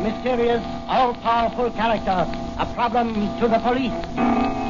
A mysterious, all-powerful character, a problem to the police,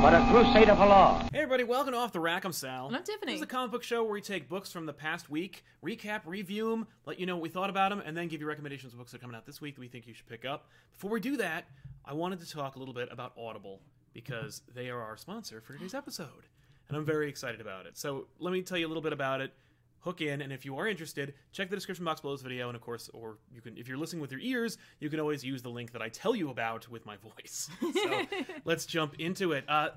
but a crusader for law. Hey everybody, welcome to Off the Rack. I'm Sal. And I'm Tiffany. This is a comic book show where we take books from the past week, recap, review them, let you know what we thought about them, and then give you recommendations of books that are coming out this week that we think you should pick up. Before we do that, I wanted to talk a little bit about Audible because they are our sponsor for today's episode, and I'm very excited about it. So let me tell you a little bit about it. Hook in, and if you are interested, check the description box below this video, and of course, or you can, if you're listening with your ears, you can always use the link that I tell you about with my voice. So let's jump into it. Uh,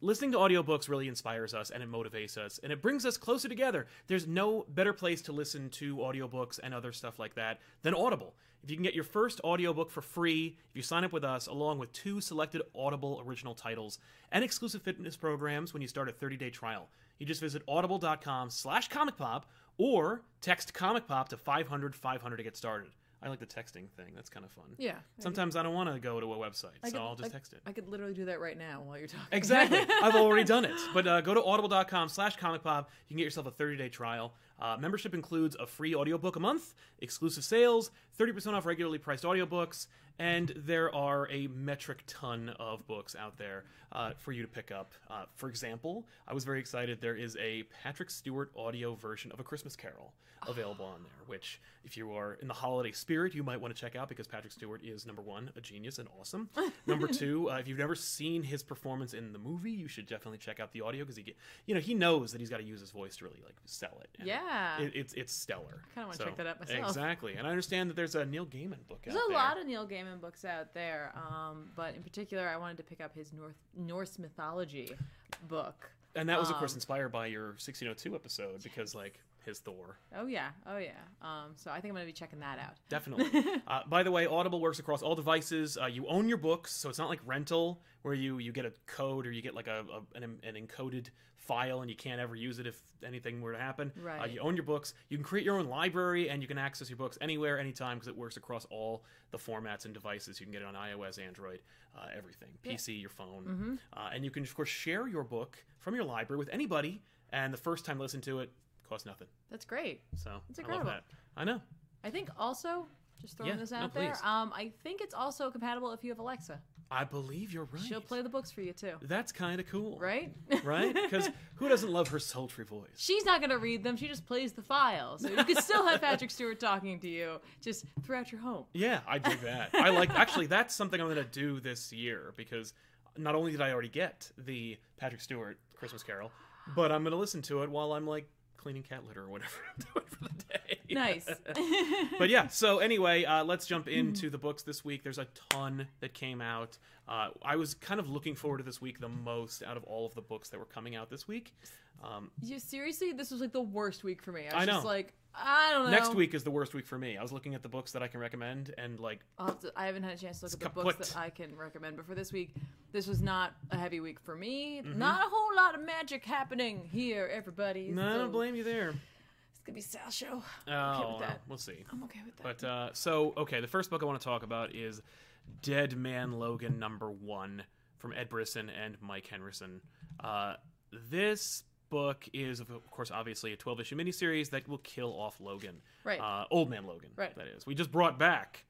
listening to audiobooks really inspires us and it motivates us and it brings us closer together. There's no better place to listen to audiobooks and other stuff like that than Audible. If you can get your first audiobook for free, if you sign up with us, along with two selected Audible original titles and exclusive fitness programs when you start a 30-day trial, you just visit audible.com slash comicpop or text comicpop to 500 500 to get started. I like the texting thing. That's kind of fun. Yeah. Sometimes I don't want to go to a website, I so could- I'll just I- text it. I could literally do that right now while you're talking. Exactly. I've already done it. But uh, go to audible.com slash comic pop. You can get yourself a 30 day trial. Uh, membership includes a free audiobook a month, exclusive sales, 30% off regularly priced audiobooks, and there are a metric ton of books out there uh, for you to pick up. Uh, for example, I was very excited. There is a Patrick Stewart audio version of A Christmas Carol available on there, which, if you are in the holiday spirit, you might want to check out because Patrick Stewart is number one, a genius and awesome. number two, uh, if you've never seen his performance in the movie, you should definitely check out the audio because he, get, you know, he knows that he's got to use his voice to really like sell it. Yeah. it, it's it's stellar. kinda wanna check that out myself. Exactly, and I understand that there's a Neil Gaiman book There's out a there. lot of Neil Gaiman books out there, um, but in particular, I wanted to pick up his North Norse mythology book. and that was of course um, inspired by your 1602 episode because like his Thor. Oh yeah, oh yeah. Um, so I think I'm gonna be checking that out. Definitely. uh, by the way, Audible works across all devices. Uh, you own your books, so it's not like rental where you you get a code or you get like a, a an, an encoded file and you can't ever use it if anything were to happen. Uh, Right. you own your books. You can create your own library and you can access your books anywhere, anytime because it works across all the formats and devices. You can get it on iOS, Android, uh, everything, PC, your phone, Mm-hmm. uh, and you can of course share your book from your library with anybody. And the first time listen to it costs nothing. That's great. So That's I love incredible. that. I know. I think also, just throwing Yeah, this no, out there, please. um, I think it's also compatible if you have Alexa. I believe you're right. She'll play the books for you too, That's kind of cool, right? Right? Because who doesn't love her sultry voice? She's not gonna read them. She just plays the file, so you can still have Patrick Stewart talking to you just throughout your home. Yeah, I dig that. I like. Actually, that's something I'm going to do this year because not only did I already get the Patrick Stewart Christmas Carol, but I'm going to listen to it while I'm like cleaning cat litter or whatever I'm doing for the day. Nice. but yeah, so anyway, uh, let's jump into the books this week. There's a ton that came out. Uh, I was kind of looking forward to this week the most out of all of the books that were coming out this week. Um, You seriously, this was like the worst week for me. I was I know. just like, I don't know. next week is the worst week for me. I was looking at the books that I can recommend, and like, have to- I haven't had a chance to look at the kaput. books that I can recommend, but for this week, this was not a heavy week for me. Mm-hmm. Not a whole lot of magic happening here, everybody. no, I so don't blame you there. It's gonna be Sal show. Oh, I'm okay well, with that. we'll see. I'm okay with that. But uh, so okay, the first book I want to talk about is Dead Man Logan number one from Ed Brisson and Mike Henderson. Uh, this book is, of course, obviously a 12 issue miniseries that will kill off Logan, Right. Uh, Old Man Logan, Right. That is. We just brought back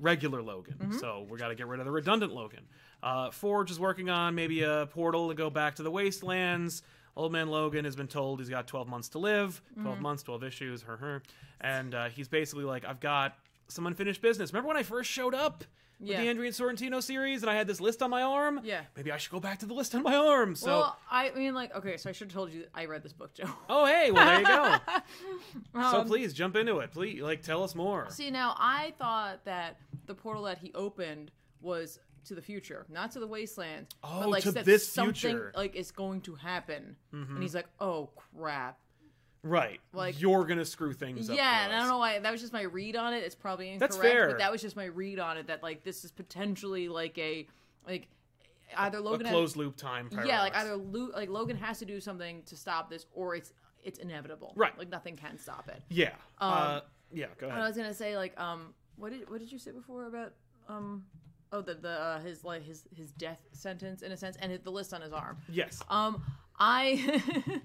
regular Logan, so we got to get rid of the redundant Logan. Uh, Forge is working on maybe a portal to go back to the Wastelands. Old Man Logan has been told he's got 12 months to live, 12 months, 12 issues, her, her. And uh, he's basically like, I've got some unfinished business. Remember when I first showed up with Yeah. the Andrea Sorrentino series and I had this list on my arm? Yeah. Maybe I should go back to the list on my arm. So, well, I mean, like, okay, so I should have told you I read this book, Joe. oh hey, well there you go. so Um, please jump into it. Please, like, tell us more. See, now I thought that the portal that he opened was to the future, not to the wasteland. Oh, but like to that this something future. like is going to happen, Mm-hmm. and he's like, "Oh crap!" Right, Like- you're gonna screw things up. Yeah, and I don't know why. That was just my read on it. It's probably incorrect, That's fair. but that was just my read on it. That like this is potentially like a like either A Logan has- closed loop time. yeah, like either Lu- like Logan has to do something to stop this, or it's it's inevitable. Right. like nothing can stop it. Yeah. uh, yeah. Go And I was gonna say like um what did what did you say before about um oh the the uh, his like his his death sentence in a sense and the list on his arm. Yes. Um I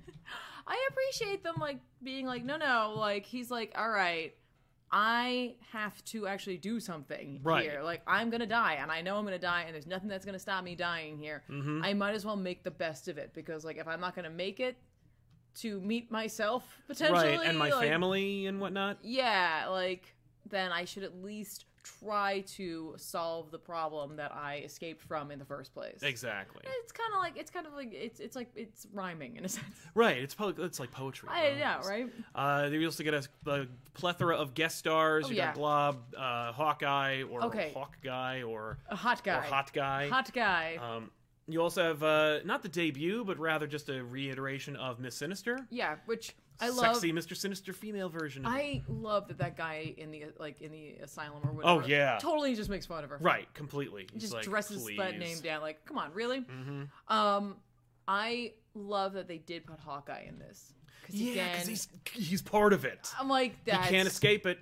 I appreciate them like being like no no like he's like all right I have to actually do something Right. here. Like I'm gonna die, and I know I'm gonna die, and there's nothing that's gonna stop me dying here. Mm-hmm. I might as well make the best of it because, like, if I'm not gonna make it to meet myself potentially, Right, and my like, family and whatnot. yeah, like then I should at least try to solve the problem that I escaped from in the first place. Exactly. It's kind of like it's kind of like it's it's like it's rhyming in a sense. Right. It's po- it's like poetry. I right? know, right? Uh, you also get a, a plethora of guest stars. Oh, you yeah. got Glob, uh, Hawkeye, or Okay. Hawk Guy, or A hot guy. or Hot Guy. Hot guy. Um, you also have uh, not the debut, but rather just a reiteration of Miss Sinister. yeah, which I love. Sexy Mr. Sinister female version. Of I love that that guy in the like in the asylum or whatever. Oh, yeah. totally just makes fun of her. Right, completely. Just like, dresses that "Please." name down. Like, come on, really? Mhm. Um, I love that they did put Hawkeye in this. Cause Yeah, because he's he's part of it. I'm like He that. can't escape it.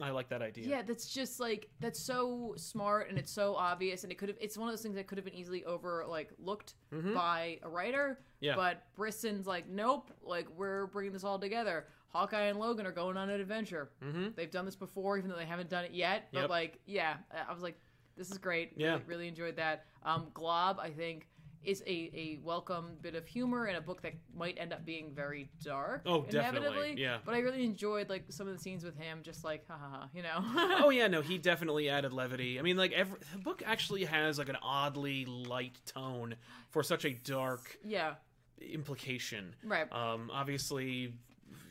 I like that idea. Yeah, that's just like that's so smart and it's so obvious and it could have it's one of those things that could have been easily over like looked by a writer. Mm-hmm. Yeah. But Brisson's like, nope, like we're bringing this all together. Hawkeye and Logan are going on an adventure. Mm-hmm. They've done this before, even though they haven't done it yet. But Yep. like, yeah, I was like, this is great. Yeah. really, really enjoyed that. Um, Glob, I think, is a, a welcome bit of humor in a book that might end up being very dark. Oh, definitely, inevitably. yeah. But I really enjoyed like some of the scenes with him, just like, ha ha ha, you know. oh yeah, no, he definitely added levity. I mean, like every the book actually has like an oddly light tone for such a dark yeah, implication. right. Um, obviously,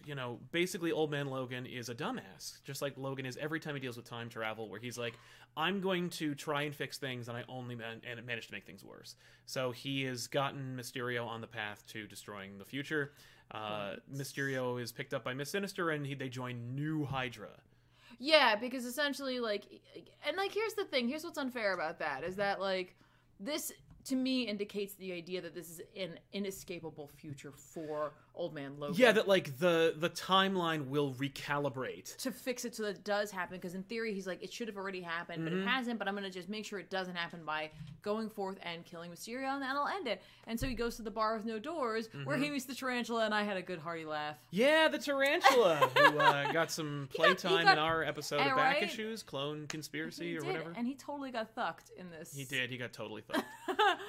you know, basically, Old Man Logan is a dumbass, just like Logan is every time he deals with time travel, where he's like, "I'm going to try and fix things, and I only man- and managed to make things worse." So he has gotten Mysterio on the path to destroying the future. Uh, Mysterio is picked up by Miss Sinister, and he, they join New Hydra. Yeah, because essentially, like, and like, here's the thing. Here's what's unfair about that is that like this to me indicates the idea that this is an inescapable future for Old Man Logan. Yeah, that like the the timeline will recalibrate. to fix it so that it does happen because in theory he's like it should have already happened Mm-hmm. but it hasn't but i'm going to just make sure it doesn't happen by going forth and killing mysterio and that'll end it and so he goes to the bar with no doors where Mm-hmm. he meets the tarantula and i had a good hearty laugh Yeah, the tarantula who uh, got some He got- he playtime in our episode of Back? Issues, Clone Conspiracy or whatever. and he totally got thucked in this He did. He got totally thucked.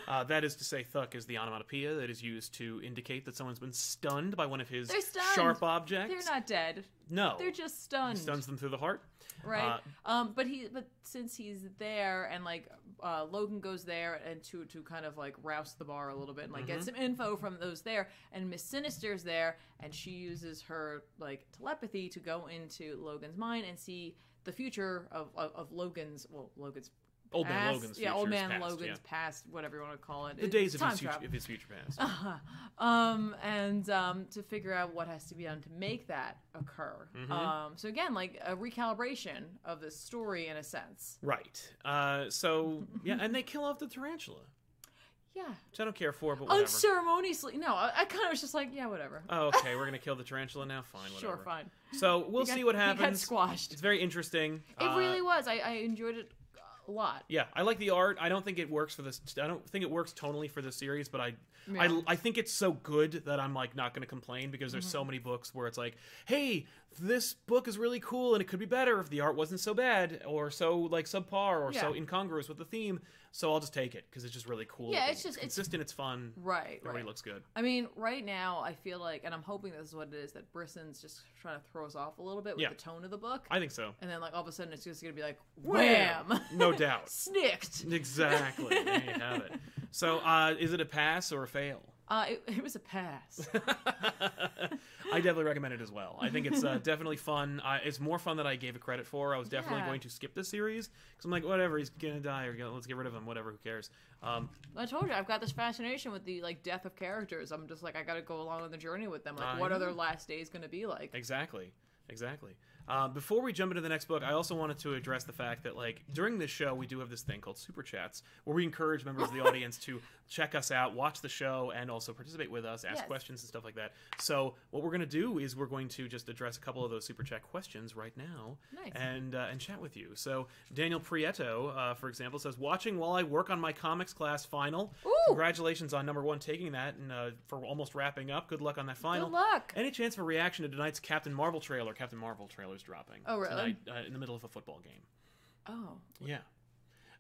uh, that is to say, thuck is the onomatopoeia that is used to indicate that someone's been stunned by one of his stunned. sharp objects. they're not dead No, they're just stunned He stuns them through the heart. right Uh, um but he but since he's there and like uh logan goes there and to to kind of like rouse the bar a little bit and like Mm-hmm. get some info from those there and miss sinister's there and she uses her like telepathy to go into logan's mind and see the future of of, of logan's well logan's Old man Logan's yeah old man past, logan's yeah. past whatever you want to call it The It's days of his, future, of his future past. Uh-huh. um, and um, to figure out what has to be done to make that occur. Mm-hmm. Um, so again, like a recalibration of the story in a sense. Right. Uh, so yeah, and they kill off the tarantula, Yeah. which I don't care for, but whatever. Unceremoniously. No, I, I kind of was just like, yeah, whatever. oh, okay, we're gonna kill the tarantula now. Fine, whatever. sure, fine. So we'll got- see what he got happens. squashed. It's very interesting. It Uh, really was. I, I enjoyed it lot. Yeah, I like the art. I don't think it works for this. I don't think it works tonally for the series, but I, Yeah. I, I think it's so good that I'm like not going to complain because there's Mm-hmm. so many books where it's like, hey, this book is really cool and it could be better if the art wasn't so bad or so like subpar or so incongruous with the theme. So I'll just take it because it's just really cool. Yeah, it's just- it's- consistent. It's, fun. Right, Everybody right. looks good. I mean, right now, I feel like, and I'm hoping this is what it is, that Brisson's just trying to throw us off a little bit with Yeah. the tone of the book. I think so. and then, like, all of a sudden, it's just going to be like, wham! No doubt. Snicked! Exactly. there you have it. So, uh, is it a pass or a fail? Uh, it, it was a pass. I definitely recommend it as well. I think it's uh, definitely fun. Uh, it's more fun than I gave it credit for. I was definitely Yeah. going to skip this series because I'm like, whatever, he's gonna die, or let's get rid of him. Whatever, who cares? Um, I told you, I've got this fascination with the, like, death of characters. I'm just like, I got to go along on the journey with them. Like, I what are know. their last days going to be like? Exactly. Exactly. Uh, before we jump into the next book, I also wanted to address the fact that, like, during this show, we do have this thing called Super Chats, where we encourage members of the audience to check us out, watch the show, and also participate with us, ask Yes. questions and stuff like that. So, what we're going to do is we're going to just address a couple of those Super Chat questions right now Nice. and uh, and chat with you. So, Daniel Prieto, uh, for example, says, Watching while I work on my comics class final. Ooh. Congratulations on number one taking that and uh, for almost wrapping up. Good luck on that final. Good luck. Any chance for reaction to tonight's Captain Marvel trailer? Captain Marvel trailer's dropping. Oh, really? Tonight, uh, in the middle of a football game. Oh, Yeah.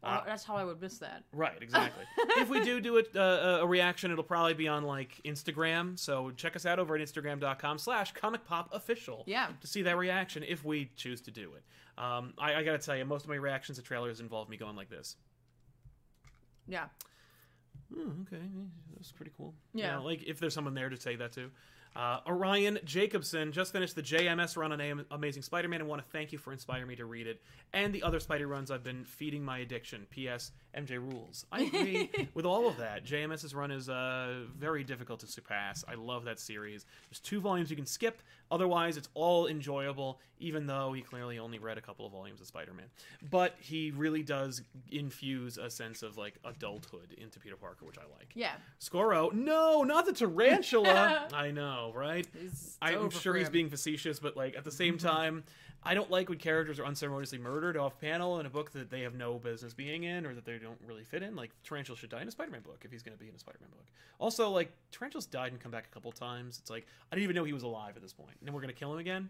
well, Uh, that's how I would miss that. Right, exactly. if we do do it, uh, a reaction, it'll probably be on like Instagram. So check us out over at instagram.com slash comic pop official. Yeah. To see that reaction if we choose to do it. Um, I, I gotta tell you, most of my reactions to trailers involve me going like this. Yeah. Oh, okay, that's pretty cool. Yeah. Know, like if there's someone there to say that to. Uh, Orion Jacobson just finished the JMS run on Am- Amazing Spider-Man and want to thank you for inspiring me to read it and the other Spider runs I've been feeding my addiction. P.S. MJ rules. I agree with all of that. JMS's run is uh, very difficult to surpass. I love that series. There's two volumes you can skip. Otherwise, it's all enjoyable, even though he clearly only read a couple of volumes of Spider-Man. But he really does infuse a sense of like adulthood into Peter Parker, which I like. Yeah. Scoro, no, not the tarantula. I know, right? It's I'm sure he's being facetious, but like at the same time, I don't like when characters are unceremoniously murdered off panel in a book that they have no business being in or that they don't really fit in. Like Tarantula should die in a Spider-Man book if he's going to be in a Spider-Man book. Also, like Tarantula's died and come back a couple times. It's like I didn't even know he was alive at this point, and then we're going to kill him again.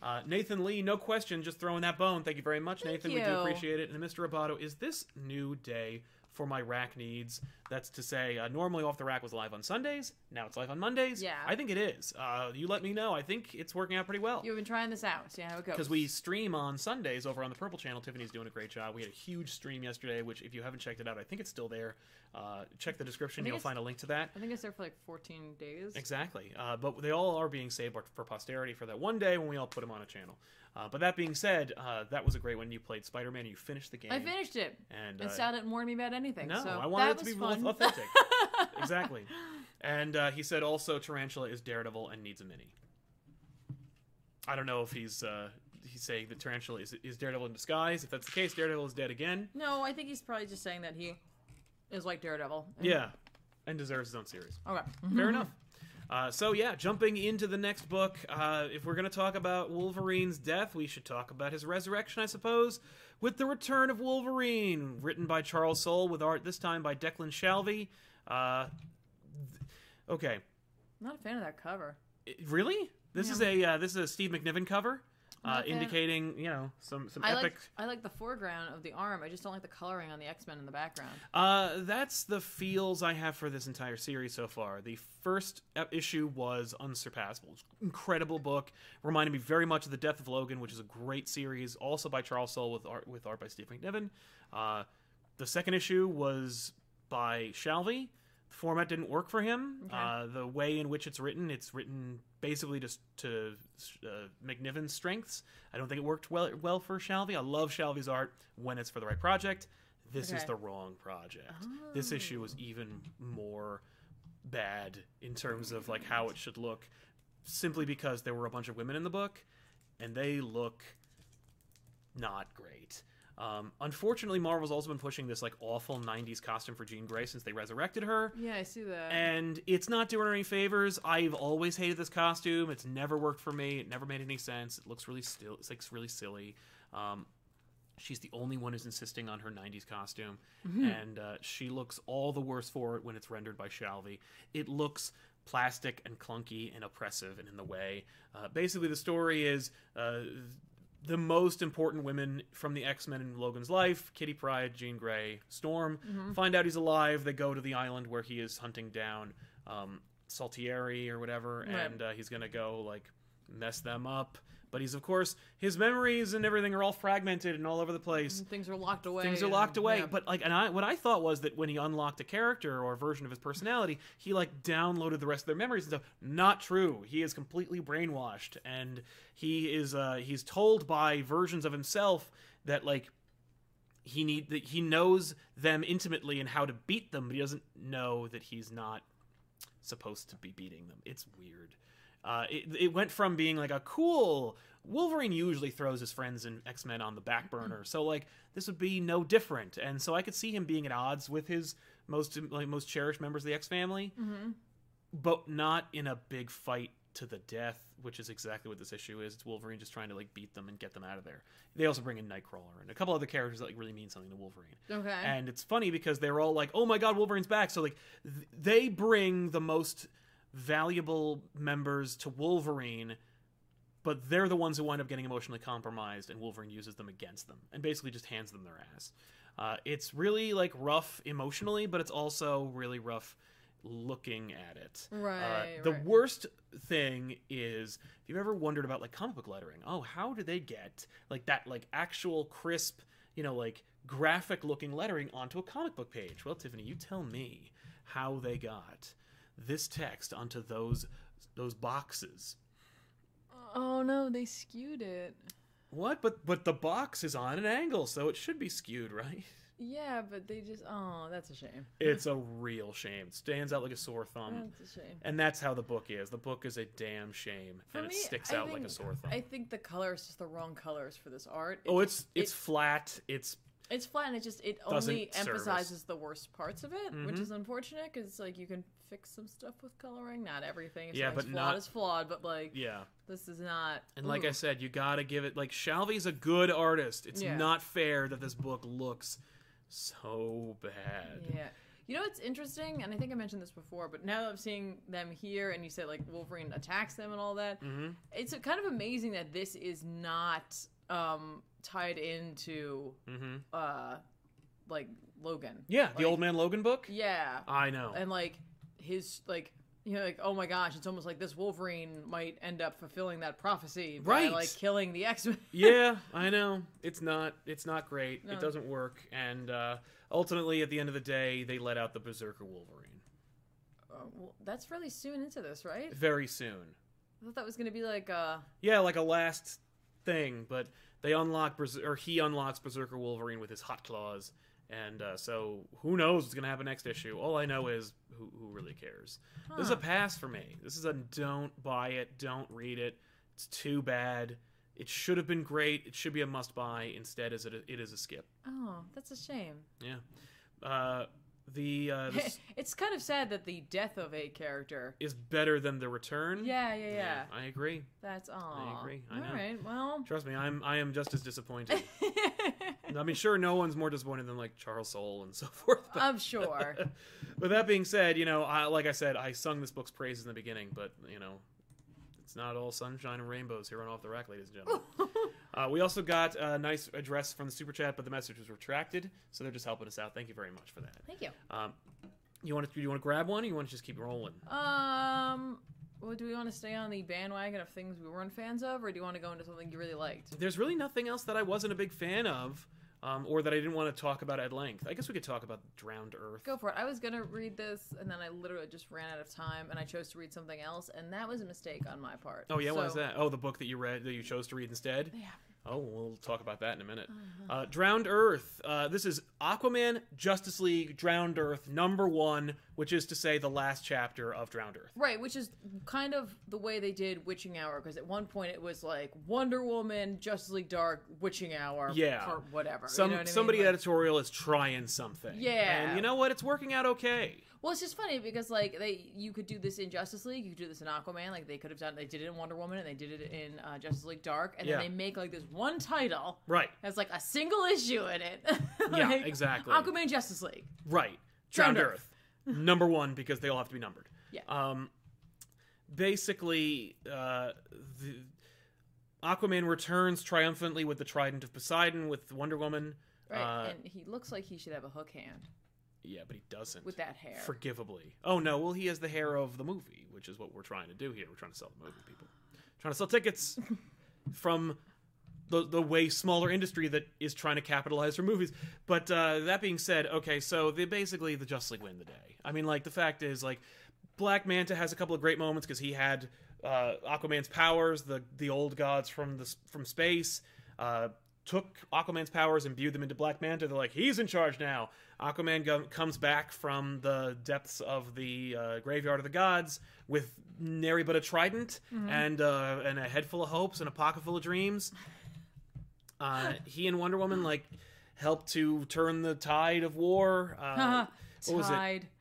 Uh, Nathan Lee, no question, just throwing that bone. Thank you very much, Thank Nathan. We do appreciate it. And Mr. Roboto, is this new day for my rack needs? That's to say, uh, normally off the rack was live on Sundays. Now it's live on Mondays. Yeah. I think it is. Uh, you let me know. I think it's working out pretty well You've been trying this out. See how it goes. because we stream on Sundays over on the Purple Channel. Tiffany's doing a great job. We had a huge stream yesterday, which if you haven't checked it out, I think it's still there. Uh, check the description; you'll find a link to that. I think it's there for like 14 days. Exactly. Uh, but they all are being saved for posterity for that one day when we all put them on a channel. Uh, but that being said, uh, that was a great one. You played Spider Man. You finished the game. I finished it. And uh, Sal didn't warn me about anything. no, so I wanted it to be fun. authentic. exactly. And uh, he said also Tarantula is Daredevil and needs a mini. I don't know if he's uh, he's saying that Tarantula is, is Daredevil in disguise. If that's the case, Daredevil is dead again. No, I think he's probably just saying that he is like Daredevil. And- Yeah, and deserves his own series. Okay. Fair enough. Uh, so yeah, jumping into the next book, uh, if we're going to talk about Wolverine's death, we should talk about his resurrection, I suppose, with the return of Wolverine, written by Charles Soule with art this time by Declan Shalvey. Uh, th- okay, I'm not a fan of that cover. I- really? This is a uh, this is a Steve McNiven cover, uh, Not a fan. indicating you know some some I epic. like I like the foreground of the arm. I just don't like the coloring on the X Men in the background. Uh, that's the feels I have for this entire series so far. The first issue was unsurpassable. Incredible book, reminded me very much of The Death of Logan, which is a great series, also by Charles Soule with art with art by Steve McNiven. Uh, the second issue was by Shalvey. Format didn't work for him. Okay. Uh, the way in which it's written, it's written basically just to uh, McNiven's strengths. I don't think it worked well well for Shalvey. I love Shalvey's art when it's for the right project. This is the wrong project. This issue was even more bad in terms of like how it should look simply because there were a bunch of women in the book and they look not great. Um, unfortunately, Marvel's also been pushing this like awful '90s costume for Jean Grey since they resurrected her, Yeah, I see that. and it's not doing her any favors. I've always hated this costume. It's never worked for me. It never made any sense. It looks really still. It looks really silly. Um, she's the only one who's insisting on her '90s costume, and uh, she looks all the worse for it when it's rendered by Shalvey. It looks plastic and clunky and oppressive and in the way. Uh, basically, the story is. Uh, the most important women from the X Men in Logan's life Kitty Pryde, Jean Grey, Storm find out he's alive. They go to the island where he is hunting down um, Saltieri or whatever, Right. and uh, he's gonna go like mess them up. But he's, of course, his memories and everything are all fragmented and all over the place. Things are locked away. things are and- locked away. yeah. but like and i what i thought was that when he unlocked a character or a version of his personality he like downloaded the rest of their memories and stuff. Not true. He is completely brainwashed. And he is uh he's told by versions of himself that like he need that he knows them intimately and how to beat them but he doesn't know that he's not supposed to be beating them. It's weird uh, it, it went from being like a cool Wolverine usually throws his friends and X Men on the back burner, so like this would be no different, and so I could see him being at odds with his most like most cherished members of the X family, but not in a big fight to the death, which is exactly what this issue is. It's Wolverine just trying to like beat them and get them out of there. They also bring in Nightcrawler and a couple other characters that like really mean something to Wolverine. Okay. And it's funny because they're all like, "Oh my God, Wolverine's back!" So like, th- they bring the most valuable members to Wolverine, but they're the ones who wind up getting emotionally compromised, and Wolverine uses them against them and basically just hands them their ass. Uh, it's really like rough emotionally, but it's also really rough looking at it. Uh, Right, the right. worst thing is if you've ever wondered about like comic book lettering. Oh, how do they get like that like actual crisp, you know, like graphic looking lettering onto a comic book page? Well, Tiffany, you tell me how they got this text onto those those boxes. oh no, they skewed it. What? But but the box is on an angle, so it should be skewed, right? Yeah, but they just oh, that's a shame. It's a real shame. It stands out like a sore thumb. That's a shame. And that's how the book is. The book is a damn shame, For and it sticks I out like a sore thumb. I think the color is just the wrong colors for this art. It oh, just- it's it's it- flat. It's it's flat and it just it only service. emphasizes the worst parts of it, which Mhm. is unfortunate because like you can fix some stuff with coloring. Not everything. If Yeah, but flawed not- is flawed. But like yeah. this is not. And like. I said, you gotta give it like Shalvey's a good artist. It's Yeah. not fair that this book looks so bad. Yeah. You know what's interesting, and I think I mentioned this before, but now that I'm seeing them here, and you said like Wolverine attacks them and all that, Mhm. it's kind of amazing that this is not um, tied into hmm uh, like Logan. Yeah, the Old Man Logan book. Yeah, I know. and like his like you know like oh my gosh, it's almost like this Wolverine might end up fulfilling that prophecy by Right. like killing the X Men. yeah, I know. It's not. It's not great. No. It doesn't work. And uh, ultimately, at the end of the day, they let out the Berserker Wolverine well, that's really soon into this, right? very soon. I thought that was gonna be like uh Yeah, like a last thing, but they unlock Berser- or he unlocks Berserker Wolverine with his hot claws, and uh, so who knows what's gonna happen next issue? All I know is who, who really cares. This is a pass for me. This is a don't buy it, don't read it. It's too bad. It should have been great. It should be a must buy. Instead, is it? A, it is a skip. oh, that's a shame. Yeah. Uh, the uh, it's kind of sad that the death of a character. is better than the return. Yeah, yeah, yeah. I agree. That's all. I agree. I All know. right. Well. Trust me, I'm I am just as disappointed. I mean, sure, no one's more disappointed than like Charles Soule and so forth. But, I'm sure. but that being said, you know, I, like I said, I sung this book's praises in the beginning, but you know, it's not all sunshine and rainbows here on Off the Rack, ladies and gentlemen. Uh, we also got a nice address from the super chat, but the message was retracted, so they're just helping us out. Thank you very much for that. Thank you. Um, you want to do you want to grab one, or you want to just keep rolling? Um. Well, do we want to stay on the bandwagon of things we weren't fans of, or do you want to go into something you really liked? There's really nothing else that I wasn't a big fan of. Um, or that I didn't want to talk about at length. I guess we could talk about Drowned Earth. Go for it. I was gonna read this, and then I literally just ran out of time, and I chose to read something else, and that was a mistake on my part. Oh yeah, what was that? Oh, the book that you read that you chose to read instead. Yeah. Oh, we'll talk about that in a minute. Uh-huh. Uh, Drowned Earth. Uh, this is Aquaman, Justice League, Drowned Earth, number one, which is to say the last chapter of Drowned Earth. Right, which is kind of the way they did Witching Hour, because at one point it was like Wonder Woman, Justice League Dark, Witching Hour, Yeah. part whatever. you Some know what I mean? somebody Like- editorial is trying something. Yeah. and you know what? It's working out okay. Well, it's just funny because like they, you could do this in Justice League, you could do this in Aquaman, like they could have done, they did it in Wonder Woman, and they did it in uh, Justice League Dark, and Yeah. then they make like this one title Right, has like a single issue in it. Yeah, exactly. Aquaman, Justice League. right. Drowned Drowned Earth, number one because they all have to be numbered. Yeah. Um, basically, uh, the, Aquaman returns triumphantly with the Trident of Poseidon with Wonder Woman. Right, Uh, and he looks like he should have a hook hand yeah, but he doesn't. with that hair. Forgivably. Oh no, well he has the hair of the movie, which is what we're trying to do here. We're trying to sell the movie, people. Trying to sell tickets from the the way smaller industry that is trying to capitalize for movies. But uh, that being said, okay, so they basically the Justice League win the day. I mean, like the fact is, like Black Manta has a couple of great moments because he had uh, Aquaman's powers, the the old gods from the from space. Uh, took Aquaman's powers, and imbued them into Black Manta. They're like, he's in charge now. Aquaman go- comes back from the depths of the uh, graveyard of the gods with nary but a trident and uh, and a head full of hopes and a pocket full of dreams. Uh, he and Wonder Woman like help to turn the tide of war. Uh, what was it?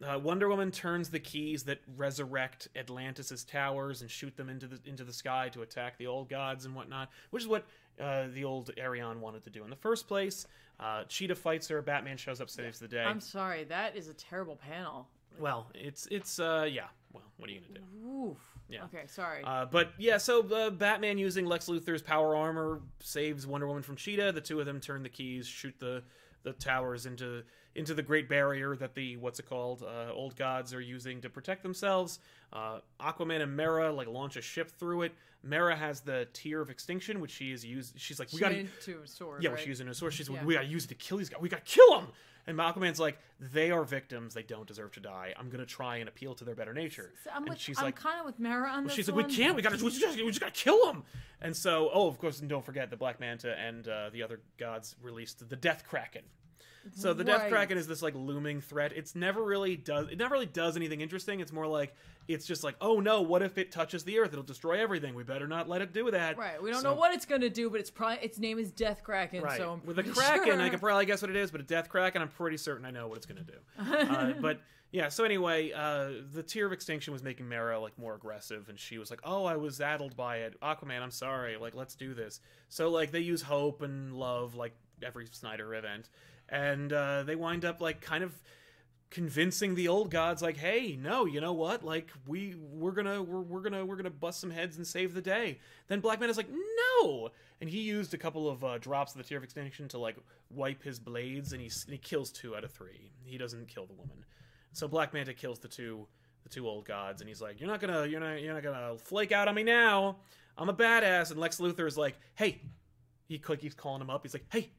Uh, Wonder Woman turns the keys that resurrect Atlantis's towers and shoot them into the into the sky to attack the old gods and whatnot, which is what uh, the old Arion wanted to do in the first place. Uh, Cheetah fights her. Batman shows up, saves the day. I'm sorry, that is a terrible panel. well, it's it's uh, yeah. Well, what are you gonna do? Oof. Yeah. Okay, sorry. Uh, but yeah, so uh, Batman using Lex Luthor's power armor saves Wonder Woman from Cheetah. The two of them turn the keys, shoot the the towers into into the Great Barrier that the what's it called uh, old gods are using to protect themselves. Uh, Aquaman and Mera like launch a ship through it. Mera has the Tear of Extinction, which she is used. She's like, we She got into a sword. yeah, right? she's using a sword. She's like, Yeah. we gotta use it to kill these guys. We gotta kill them. And Aquaman's like, they are victims. They don't deserve to die. I'm gonna try and appeal to their better nature. So I'm, and with, she's I'm like, kind of with Mara on this she's like, one. we can't. We gotta. We just, we just gotta kill him. And so, oh, of course, and don't forget the Black Manta and uh, the other gods released the Death Kraken. So the Death Right. Kraken is this like looming threat. It's never really does. It never really does anything interesting. It's more like it's just like, oh no, what if it touches the Earth? It'll destroy everything. We better not let it do that. Right, we don't So- know what it's gonna do, but it's probably its name is Death Kraken. Right. So I'm With a kraken, sure. I can probably guess what it is, but a death kraken, I'm pretty certain I know what it's going to do. uh, but yeah, so anyway, uh, the Tear of Extinction was making Mara like more aggressive, and she was like, "Oh, I was addled by it, Aquaman. I'm sorry. Like, let's do this." So like they use hope and love, like every Snyder event, and uh, they wind up like kind of convincing the old gods like hey no you know what? Like we we're gonna we're, we're gonna we're gonna bust some heads and save the day. Then black man is like no! And he used a couple of uh, drops of the tear of extinction to like wipe his blades and he, and he kills two out of three. He doesn't kill the woman. So black manta kills the two the two old gods and he's like you're not gonna you're not you're not gonna flake out on me now. I'm a badass. And lex luthor is like hey! He keeps calling him up. He's like hey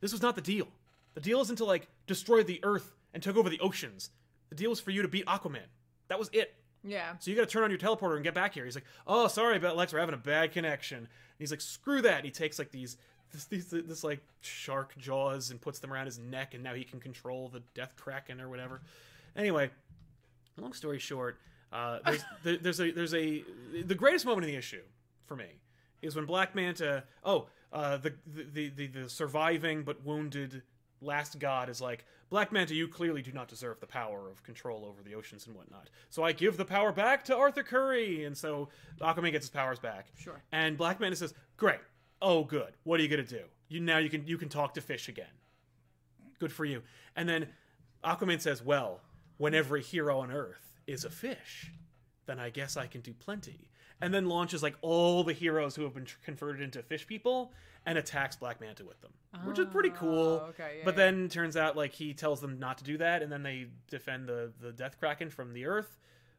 this was not the deal the deal isn't to like destroy the earth and took over the oceans. The deal was for you to beat Aquaman. That was it. yeah. So you got to turn on your teleporter and get back here. He's like, "Oh, sorry about Lex, we're having a bad connection." And he's like, "Screw that!" And he takes like these, this, these, this like shark jaws and puts them around his neck, and now he can control the Death Kraken or whatever. Anyway, long story short, uh, there's, there, there's a there's a the greatest moment in the issue for me is when Black Manta. Oh, uh, the, the the the surviving but wounded last god is like Black Manta. You clearly do not deserve the power of control over the oceans and whatnot. So I give the power back to Arthur Curry, and so Aquaman gets his powers back. Sure. And Black Manta says, "Great. Oh, good. What are you gonna do? You now you can you can talk to fish again. Good for you." And then Aquaman says, "Well, when every hero on Earth is a fish, then I guess I can do plenty." And then launches like all the heroes who have been tr- converted into fish people and attacks Black Manta with them, which is pretty cool. Oh, okay, yeah, but yeah. then turns out like he tells them not to do that, and then they defend the the Death Kraken from the Earth,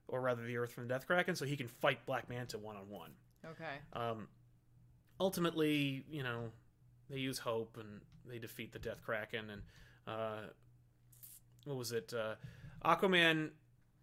or rather the Earth from the Death Kraken, so he can fight Black Manta one on one. Okay. Um, ultimately, you know, they use hope and they defeat the Death Kraken. And uh, what was it? Uh, Aquaman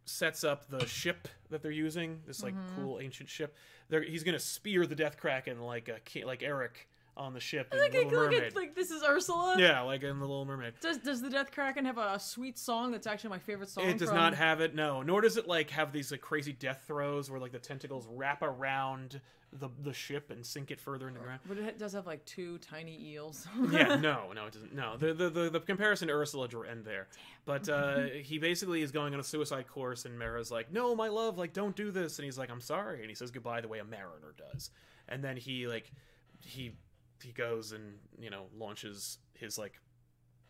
sets up the ship that they're using. This like cool ancient ship. They're, he's gonna spear the Death Kraken like a like Eric on the ship in Like, Little like, Mermaid. like this is Ursula. yeah, like in the Little Mermaid. Does Does the Death Kraken have a sweet song that's actually my favorite song? It does from- not have it, no. Nor does it like have these like crazy death throws where like the tentacles wrap around the the ship and sink it further into the ground. But it does have like two tiny eels. yeah, no, no, it doesn't. No, the the the, the comparison to Ursula drew end there. But uh, he basically is going on a suicide course, and Mara's like, "No, my love, like, don't do this." And he's like, "I'm sorry," and he says goodbye the way a mariner does. And then he like he he goes and you know launches his like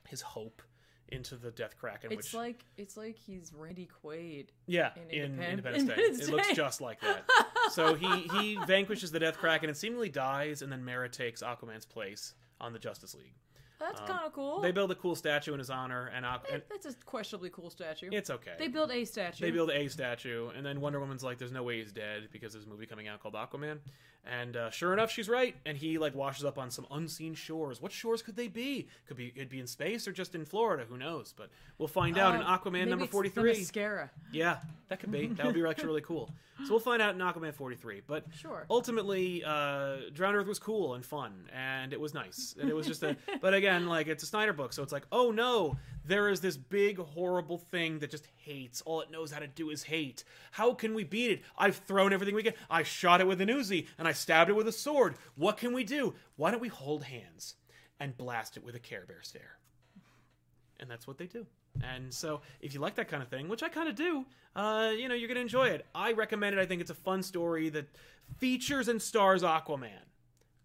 his hope into the Death Kraken. It's which like it's like he's Randy Quaid. yeah, in in Independ- Independence, Day, Independence it looks just like that. so he he vanquishes the Death Kraken and seemingly dies, and then Mara takes Aquaman's place on the Justice League. That's Um, kind of cool. They build a cool statue in his honor, and, Aqu- and That's a questionably cool statue. it's okay. They build a statue. They build a statue, and then Wonder Woman's like, "There's no way he's dead because there's a movie coming out called Aquaman." And uh, sure enough, she's right. And he like washes up on some unseen shores. What shores could they be? Could be it'd be in space or just in Florida. Who knows? But we'll find out in Uh, Aquaman number it's forty three. mascara. Yeah, that could be. That would be actually really cool. So we'll find out in Aquaman 43. But Sure. ultimately, uh, Drowned Earth was cool and fun, and it was nice. And it was just a. but again, like it's a Snyder book, so it's like, oh no, there is this big horrible thing that just hates. All it knows how to do is hate. How can we beat it? I've thrown everything we get. I shot it with an Uzi, and I stabbed it with a sword. What can we do? Why don't we hold hands and blast it with a Care Bear stare? and that's what they do. And so, if you like that kind of thing, which I kind of do, uh, you know, you're gonna enjoy it. I recommend it. I think it's a fun story that features and stars Aquaman.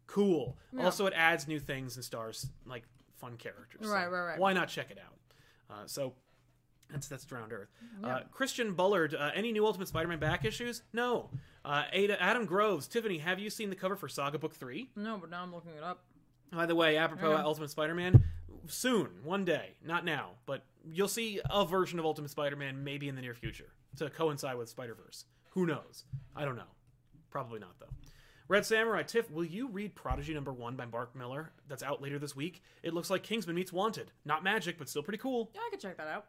Cool. Also, it adds new things and stars like fun characters. So Right, right, right. Why not check it out? Uh, so. That's that's Drowned Earth. Uh, Christian Bullard. Uh, any new Ultimate Spider-Man back issues? No. Uh, Ada, Adam Groves. Tiffany, have you seen the cover for Saga Book Three? No, but now I'm looking it up. By the way, apropos Yeah. Ultimate Spider-Man, soon, one day, not now, but you'll see a version of Ultimate Spider-Man maybe in the near future to coincide with Spider-Verse. Who knows? I don't know. Probably not though. Red Samurai Tiff, will you read Prodigy number one by Mark Millar? That's out later this week. It looks like Kingsman meets Wanted. Not magic, but still pretty cool. Yeah, I could check that out.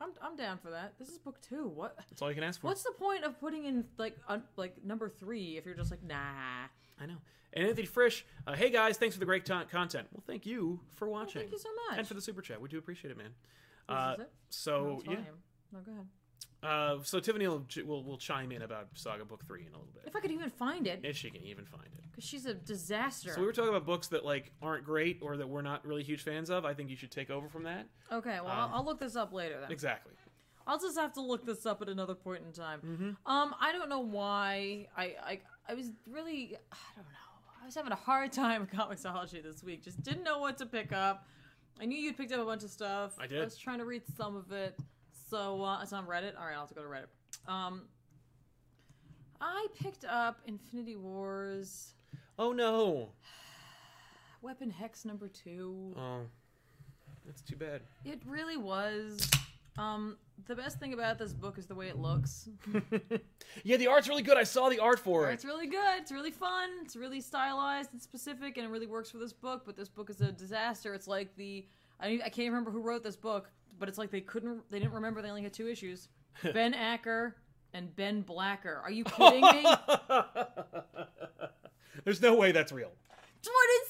I'm I'm down for that. This is book two. What? That's all you can ask for. What's the point of putting in like un, like number three if you're just like nah? I know. And Anthony Frisch, uh, hey guys, thanks for the great ton- content. Well, thank you for watching. thank you so much. And for the super chat. We do appreciate it, man. This Uh, is it? so No, it's yeah, fine. No, go ahead. Uh, so Tiffany will, will will chime in about Saga Book Three in a little bit, If I could even find it, if she can even find it. because she's a disaster. So we were talking about books that like aren't great or that we're not really huge fans of. I think you should take over from that. okay, well, I'll, I'll look this up later then. Exactly. I'll just have to look this up at another point in time. Mm-hmm. Um, I don't know why. I, I I was really I don't know. I was having a hard time with comiXology this week. Just didn't know what to pick up. I knew you'd picked up a bunch of stuff. I did. I was trying to read some of it. So uh, it's on Reddit. All right, I'll have to go to Reddit. Um, I picked up Infinity Wars Oh no. Weapon Hex number two. Oh, that's too bad. It really was. Um, the best thing about this book is the way it looks. yeah, the art's really good. I saw the art for it. It's really good. It's really fun. It's really stylized and specific, and it really works for this book. But this book is a disaster. It's like the I, I can't even remember who wrote this book, but it's like they couldn't. They didn't remember they only had two issues. ben Acker and Ben Blacker. Are you kidding me? There's no way that's real. That's what it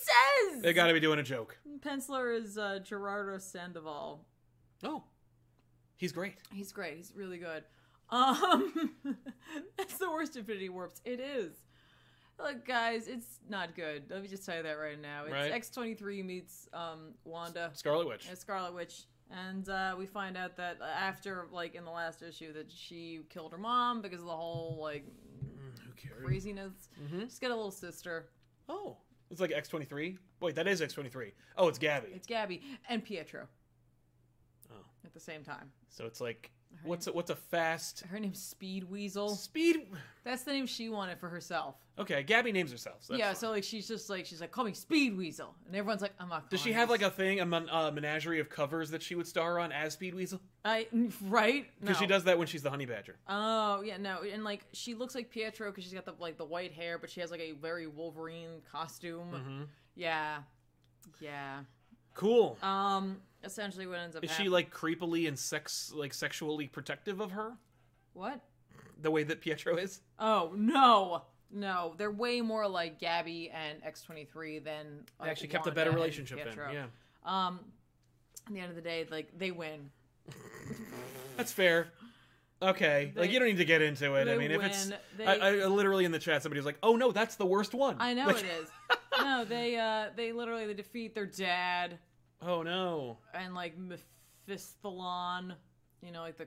says. They got to be doing a joke. Penciler is uh, Gerardo Sandoval. Oh, he's great. He's great. He's really good. Um, that's the worst Infinity Warps. It is. Look, guys, it's not good. Let me just tell you that right now. It's Right. X twenty three meets um, Wanda, Scarlet Witch. and Scarlet Witch, and uh, we find out that after, like in the last issue, that she killed her mom because of the whole like Who cares? craziness. Mm-hmm. She's got a little sister. Oh, it's like X23. Wait, that is X23. Oh, it's Gabby. It's Gabby and Pietro. Oh. At the same time, So it's like what's a, what's a fast her name's Speed Weasel. speed? That's the name she wanted for herself. Okay, Gabby names herself. So yeah, fine. so like she's just like she's like call me Speed Weasel, and everyone's like I'm not. Does she calling have like a thing, a uh, menagerie of covers that she would star on as Speed Weasel? I right? Because she does that when she's the Honey Badger. Oh yeah, no, and like she looks like Pietro because she's got the like the white hair, but she has like a very Wolverine costume. Mm-hmm. Yeah, yeah. Cool. Um, essentially, what ends up Is hap- she like creepily and sex like sexually protective of her, what? the way that Pietro is? Oh no, no, they're way more like Gabby and X twenty three than They actually kept a better relationship then. Pietro. Yeah, Um, at the end of the day, like they win. that's fair. Okay, like you don't need to get into it. I they mean, if it's. They- I, I literally in the chat somebody was like, "Oh no, that's the worst one." I know Like, it is. no, they uh they literally they defeat their dad Oh no. and like Mephistalon, you know, like the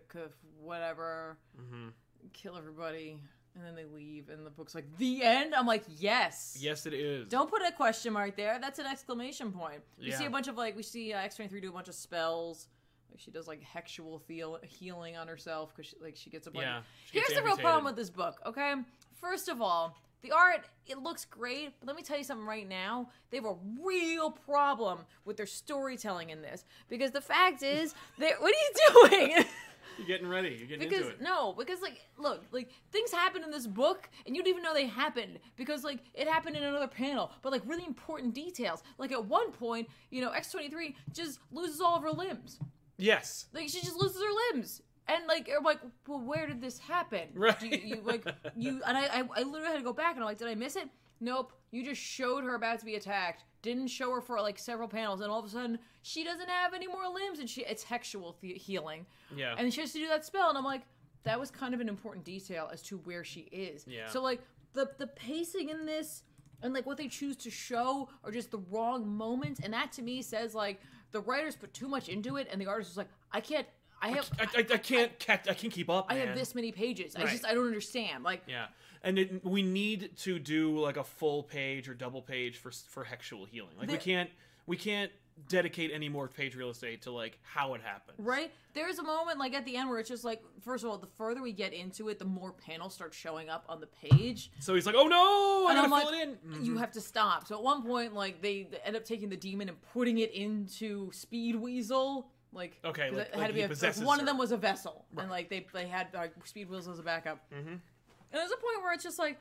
whatever, hmm kill everybody, and then they leave, and the book's like the end. I'm like, yes. Yes, it is. Don't put a question mark there. That's an exclamation point. We Yeah. see a bunch of like we see uh, X twenty three do a bunch of spells. Like she does like hexual feel healing on herself because she, like she gets a bunch. Yeah, Of... Here's the real problem with this book. Okay, first of all, the art it looks great, but let me tell you something right now. They have a real problem with their storytelling in this because the fact is, they what are you doing? You're getting ready. You're getting because into it. no, because like look, like things happen in this book and you don't even know they happened because like it happened in another panel, but like really important details. Like at one point, you know, X twenty three just loses all of her limbs. Yes. Like she just loses her limbs. And like I'm like, well, where did this happen? Right. Do you, you like you and I, I I literally had to go back and I'm like, did I miss it? Nope. You just showed her about to be attacked. Didn't show her for like several panels, and all of a sudden she doesn't have any more limbs, and she it's hexual the- healing. Yeah. And she has to do that spell, and I'm like, that was kind of an important detail as to where she is. Yeah. So like the the pacing in this and like what they choose to show are just the wrong moments, and that to me says like the writers put too much into it, and the artist was like, I can't. I have. I, I, I can't catch. I can't keep up. I have this many pages. I just I don't understand. Like Yeah, and it, we need to do like a full page or double page for for hexual healing. Like we can't we can't dedicate any more page real estate to like how it happened. right there's a moment like at the end where it's just like first of all the further we get into it the more panels start showing up on the page So he's like, "Oh no, I and gotta I'm fill like, it in." you have to stop. So at one point, like they end up taking the demon and putting it into Speed Weasel. Like okay, like- it had like to be a, like, one of them was a vessel, and like they they had like Speed Weasel as a backup. Mm-hmm. And there's a point where it's just like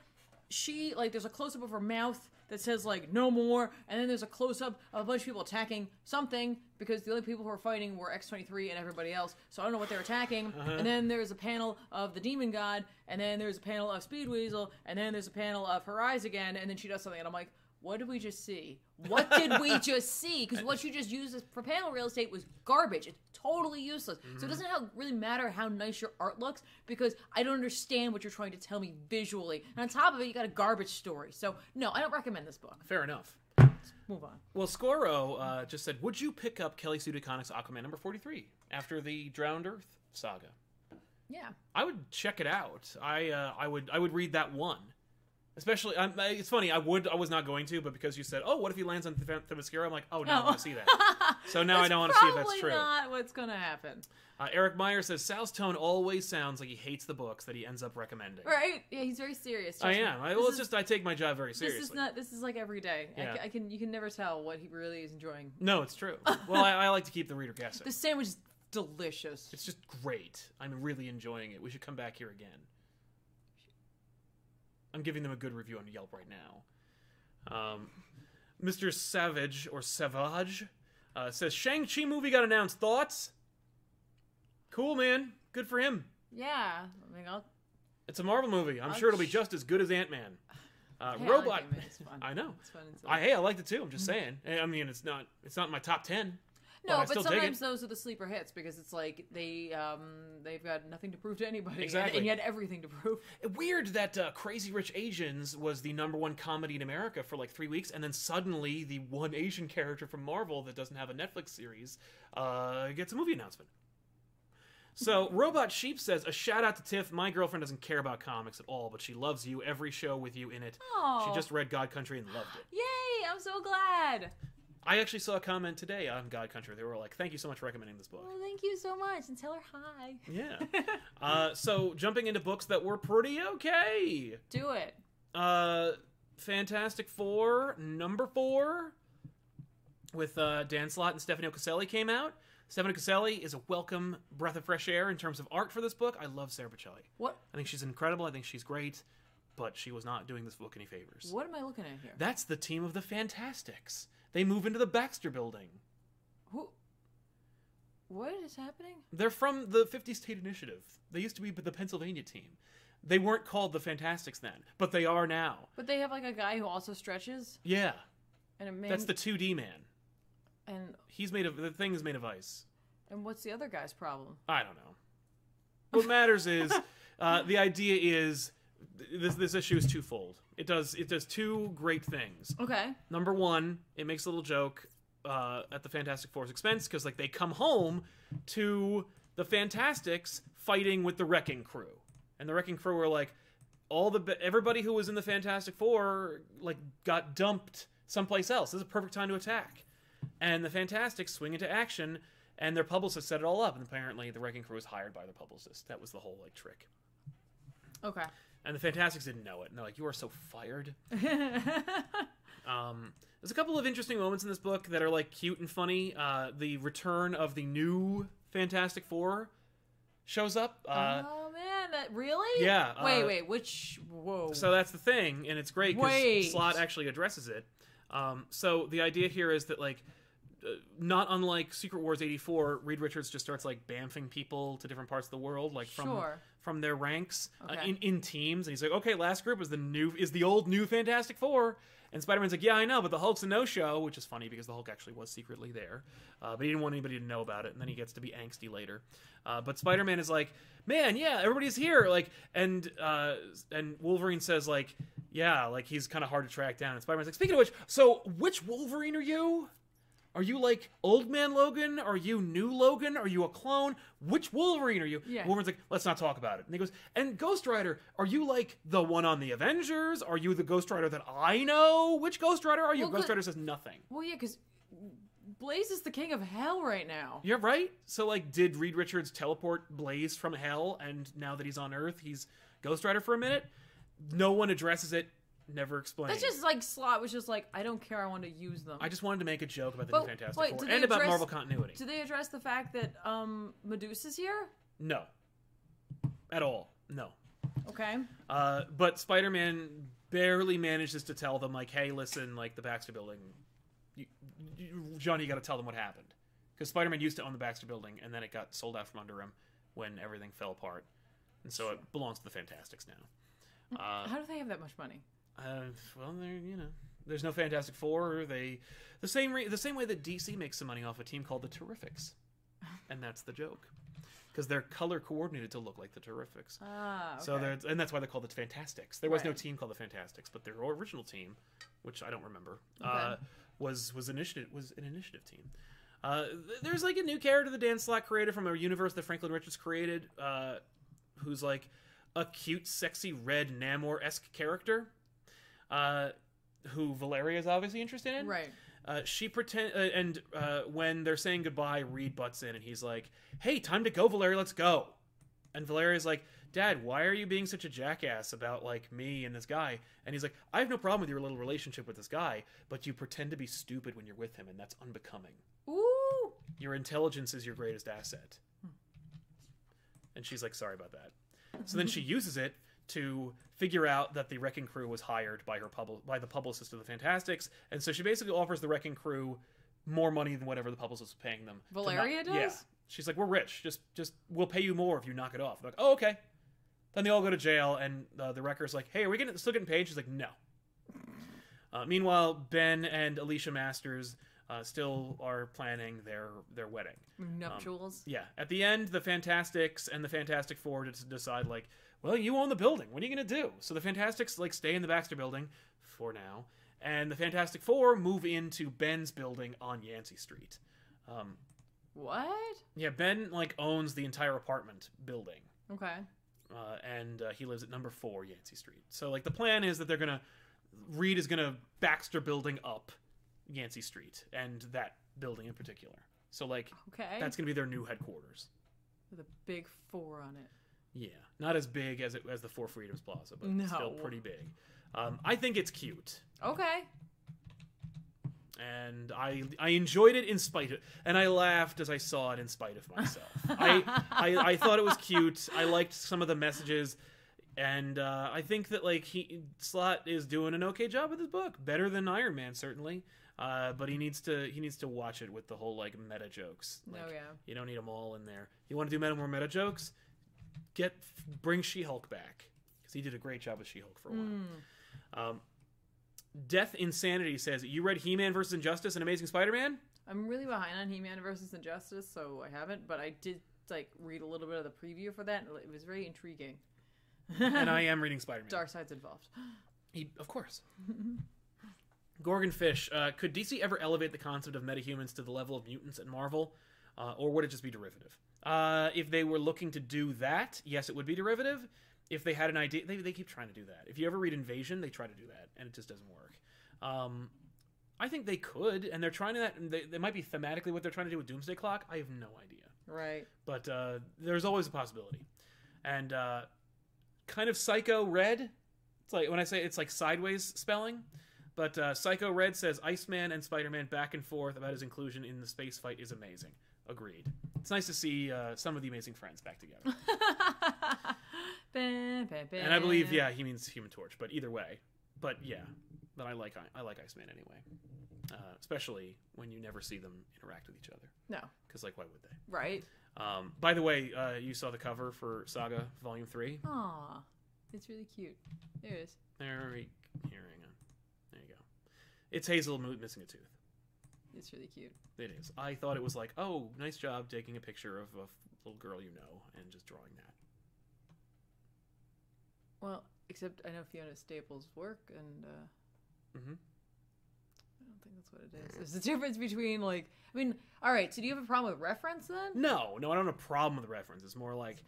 she like there's a close up of her mouth that says like no more, and then there's a close up of a bunch of people attacking something because the only people who were fighting were X23 and everybody else. So I don't know what they're attacking. Uh-huh. And then there's a panel of the demon god, and then there's a panel of Speed Weasel, and then there's a panel of her eyes again, and then she does something, and I'm like. What did we just see? What did we just see? Because what you just used as- for panel real estate was garbage. It's totally useless. Mm-hmm. So it doesn't really matter how nice your art looks because I don't understand what you're trying to tell me visually. And on top of it, you got a garbage story. So no, I don't recommend this book. Fair enough. Move on. Well, Scoro uh, just said, "Would you pick up Kelly Sue DeConnick's Aquaman number forty-three after the Drowned Earth saga?" Yeah. I would check it out. I uh, I would I would read that one. Especially, um, I- it's funny. I would. I was not going to, but because you said, "Oh, what if he lands on Th- Themyscira?" I'm like, "Oh, now I want to see that." So now I don't want to see if that's Probably true. not what's gonna happen. Uh, Eric Meyer says Sal's tone always sounds like he hates the books that he ends up recommending. Right? Yeah, he's very serious. I trust me. am. I, This well, it's is- just I take my job very seriously. This is not. This is like every day. I Yeah. ca- I, can. You can never tell what he really is enjoying. No, it's true. Well, I, I like to keep the reader guessing. This sandwich is delicious. It's just great. I'm really enjoying it. We should come back here again. I'm giving them a good review on Yelp right now. Um, Mr. Savage or Savage uh, says Shang Chi movie got announced. Thoughts? Cool, man. Good for him. Yeah. I mean, I'll. It's a Marvel movie. I'm I'll sure it'll be sh- just as good as Ant Man. Uh, Hey, I Robot. like Ant-Man. It's fun. I know. It's fun. and silly. I hey, I liked it too. I'm just saying. I mean, it's not it's not in my top ten. No, I but sometimes those are the sleeper hits because it's like they um they've got nothing to prove to anybody, and- Exactly. and, yet everything to prove. Weird that uh, Crazy Rich Asians was the number one comedy in America for like three weeks, and then suddenly the one Asian character from Marvel that doesn't have a Netflix series uh, gets a movie announcement. So Robot Sheep says a shout out to Tiff. My girlfriend doesn't care about comics at all, but she loves you. Every show with you in it. Oh, She just read God Country and loved it. yay! I'm so glad. I actually saw a comment today on God Country. They were like, "Thank you so much for recommending this book." Well, thank you so much, and tell her hi. Yeah. uh, so jumping into books that were pretty okay. Do it. Uh, Fantastic Four number four with uh, Dan Slott and Stefano Caselli came out. Stefano Caselli is a welcome breath of fresh air in terms of art for this book. I love Sara Pichelli. What? I think she's incredible. I think she's great, but she was not doing this book any favors. What am I looking at here? That's the team of the Fantastics. They move into the Baxter building. Who? What is happening? They're from the 50 State Initiative. They used to be the Pennsylvania team. They weren't called the Fantastics then, but they are now. But they have like a guy who also stretches, Yeah, and a man. that's the 2D man. and He's made of the thing is made of ice. and what's the other guy's problem? I don't know. What matters is uh, the idea is this this issue is twofold. It does it does two great things. Okay. Number one, it makes a little joke uh, at the Fantastic Four's expense because like they come home to the Fantastics fighting with the Wrecking Crew, and the Wrecking Crew are like all the everybody who was in the Fantastic Four like got dumped someplace else. This is a perfect time to attack, and the Fantastics swing into action. and their publicist set it all up, and apparently the Wrecking Crew was hired by the publicist. That was the whole like trick. Okay. And the Fantastics didn't know it, and they're like, "You are so fired." Um, there's a couple of interesting moments in this book that are like cute and funny. Uh, the return of the new Fantastic Four shows up. Uh, oh man, that really? yeah, Wait, uh, wait. Which? Whoa. so that's the thing, and it's great because. Slott actually addresses it. Um, so the idea here is that like. Uh, not unlike Secret Wars '84, Reed Richards just starts like bamfing people to different parts of the world, like from Sure. From their ranks uh, in in teams. And he's like, "Okay, last group is the new is the old new Fantastic Four. And Spider Man's like, "Yeah, I know, but the Hulk's a no show," which is funny because the Hulk actually was secretly there, uh, but he didn't want anybody to know about it. And then he gets to be angsty later. Uh, but Spider Man is like, "Man, yeah, everybody's here." Like, and uh, and Wolverine says like, "Yeah, like he's kind of hard to track down." And Spider Man's like, "Speaking of which, so which Wolverine are you?" Are you like old man Logan? Are you new Logan? Are you a clone? Which Wolverine are you? Yeah. Wolverine's like, let's not talk about it. And he goes, and Ghost Rider, are you like the one on the Avengers? Are you the Ghost Rider that I know? Which Ghost Rider are you? Well, Ghost Rider says nothing. Well, yeah, because Blaze is the king of hell right now. You're right. So like, did Reed Richards teleport Blaze from hell, and now that he's on Earth, he's Ghost Rider for a minute? No one addresses it. Never explained. That's just like Slott was just like, I don't care. I want to use them. I just wanted to make a joke about the But new Fantastic wait, Four did they and about address- Marvel continuity. Do they address the fact that um Medusa's here? No, at all. No. Okay. Uh, but Spider-Man barely manages to tell them, like, "Hey, listen, like the Baxter Building, you, you, Johnny, you got to tell them what happened." Because Spider-Man used to own the Baxter Building, and then it got sold out from under him when everything fell apart, and so it belongs to the Fantastics now. Uh, How do they have that much money? Uh, well, they're you know, there's no Fantastic Four. They the same re- the same way that DC makes some money off a team called the Terrifics, and that's the joke. Because they're color coordinated to look like the Terrifics. Ah, okay. So and that's why they're called the Fantastics. There was no team called the Fantastics, but their original team, which I don't remember, uh, was was initiative was an initiative team. Uh, there's like a new character the Dan Slott created from a universe that Franklin Richards created, uh, who's like a cute, sexy red Namor esque character, uh, who Valeria is obviously interested in. right. Uh, she pretend uh, and uh, when they're saying goodbye, Reed butts in and he's like, "Hey, time to go, Valeria. Let's go." And Valeria's like, "Dad, why are you being such a jackass about like me and this guy?" And he's like, "I have no problem with your little relationship with this guy, but you pretend to be stupid when you're with him, and that's unbecoming. Ooh. Your intelligence is your greatest asset." And she's like, "Sorry about that." So then she uses it to figure out that the Wrecking Crew was hired by her pub- by the publicist of the Fantastics, and so she basically offers the Wrecking Crew more money than whatever the publicist was paying them. to not- Valeria Yeah. She's like, "We're rich. Just just we'll pay you more if you knock it off." They're like, "Oh, okay." Then they all go to jail, and uh, the Wrecker's like, "Hey, are we getting still getting paid?" She's like, "No." Uh, meanwhile, Ben and Alicia Masters uh, still are planning their their wedding. Nuptials. Yeah. At the end, the Fantastics and the Fantastic Four just decide like, well, you own the building. What are you gonna do? So the Fantastics like stay in the Baxter building for now, and the Fantastic Four move into Ben's building on Yancey Street. Um, what? yeah, Ben like owns the entire apartment building, Okay. uh, and uh, he lives at number four Yancey Street. So like the plan is that they're gonna Reed is gonna Baxter building up Yancey Street and that building in particular. So like Okay. that's gonna be their new headquarters. with a big four on it. Yeah, not as big as it as the Four Freedoms Plaza, but No. still pretty big. Um, I think it's cute, Okay. and I I enjoyed it in spite of, and I laughed as I saw it in spite of myself. I, I I thought it was cute. I liked some of the messages, and uh, I think that like he Slott is doing an okay job with his book, better than Iron Man certainly. Uh, but he needs to he needs to watch it with the whole like meta jokes. Like, oh yeah. You don't need them all in there. You want to do meta more meta jokes? Get bring She Hulk back because he did a great job with She Hulk for a while. Hmm. Um, Death Insanity says you read He Man versus Injustice and Amazing Spider Man. I'm really behind on He-Man versus Injustice, so I haven't. But I did like read a little bit of the preview for that, and it was very intriguing. and I am reading Spider Man. Darkseid's involved. He, of course. Gorgon Fish. Uh, could DC ever elevate the concept of metahumans to the level of mutants at Marvel, uh, or would it just be derivative? Uh, if they were looking to do that, yes, it would be derivative. If they had an idea, they, they keep trying to do that. If you ever read Invasion, they try to do that, and it just doesn't work. Um, I think they could, and they're trying to that. and They, they might be thematically what they're trying to do with Doomsday Clock. I have no idea, Right. but uh, there's always a possibility. And uh, kind of Psycho Red. It's like when I say it's like sideways spelling, but uh, Psycho Red says Iceman and Spider-Man back and forth about his inclusion in the space fight is amazing. Agreed. It's nice to see uh, some of the amazing friends back together. Bam, bam, bam. And I believe, yeah, he means Human Torch. But either way, but yeah, but I like I like Iceman anyway, uh, especially when you never see them interact with each other. No. Because like, why would they? Right. Um, by the way, uh, you saw the cover for Saga Volume Three. Aw. It's really cute. There it is. There, we, here, hang on. There you go. It's Hazel missing a tooth. It's really cute. It is. I thought it was like, oh, nice job taking a picture of a little girl you know and just drawing that. Well, except I know Fiona Staples' work, and uh, mm-hmm. I don't think that's what it is. There's a difference between like, I mean, all right. So do you have a problem with reference then? No, no, I don't have a problem with reference. It's more like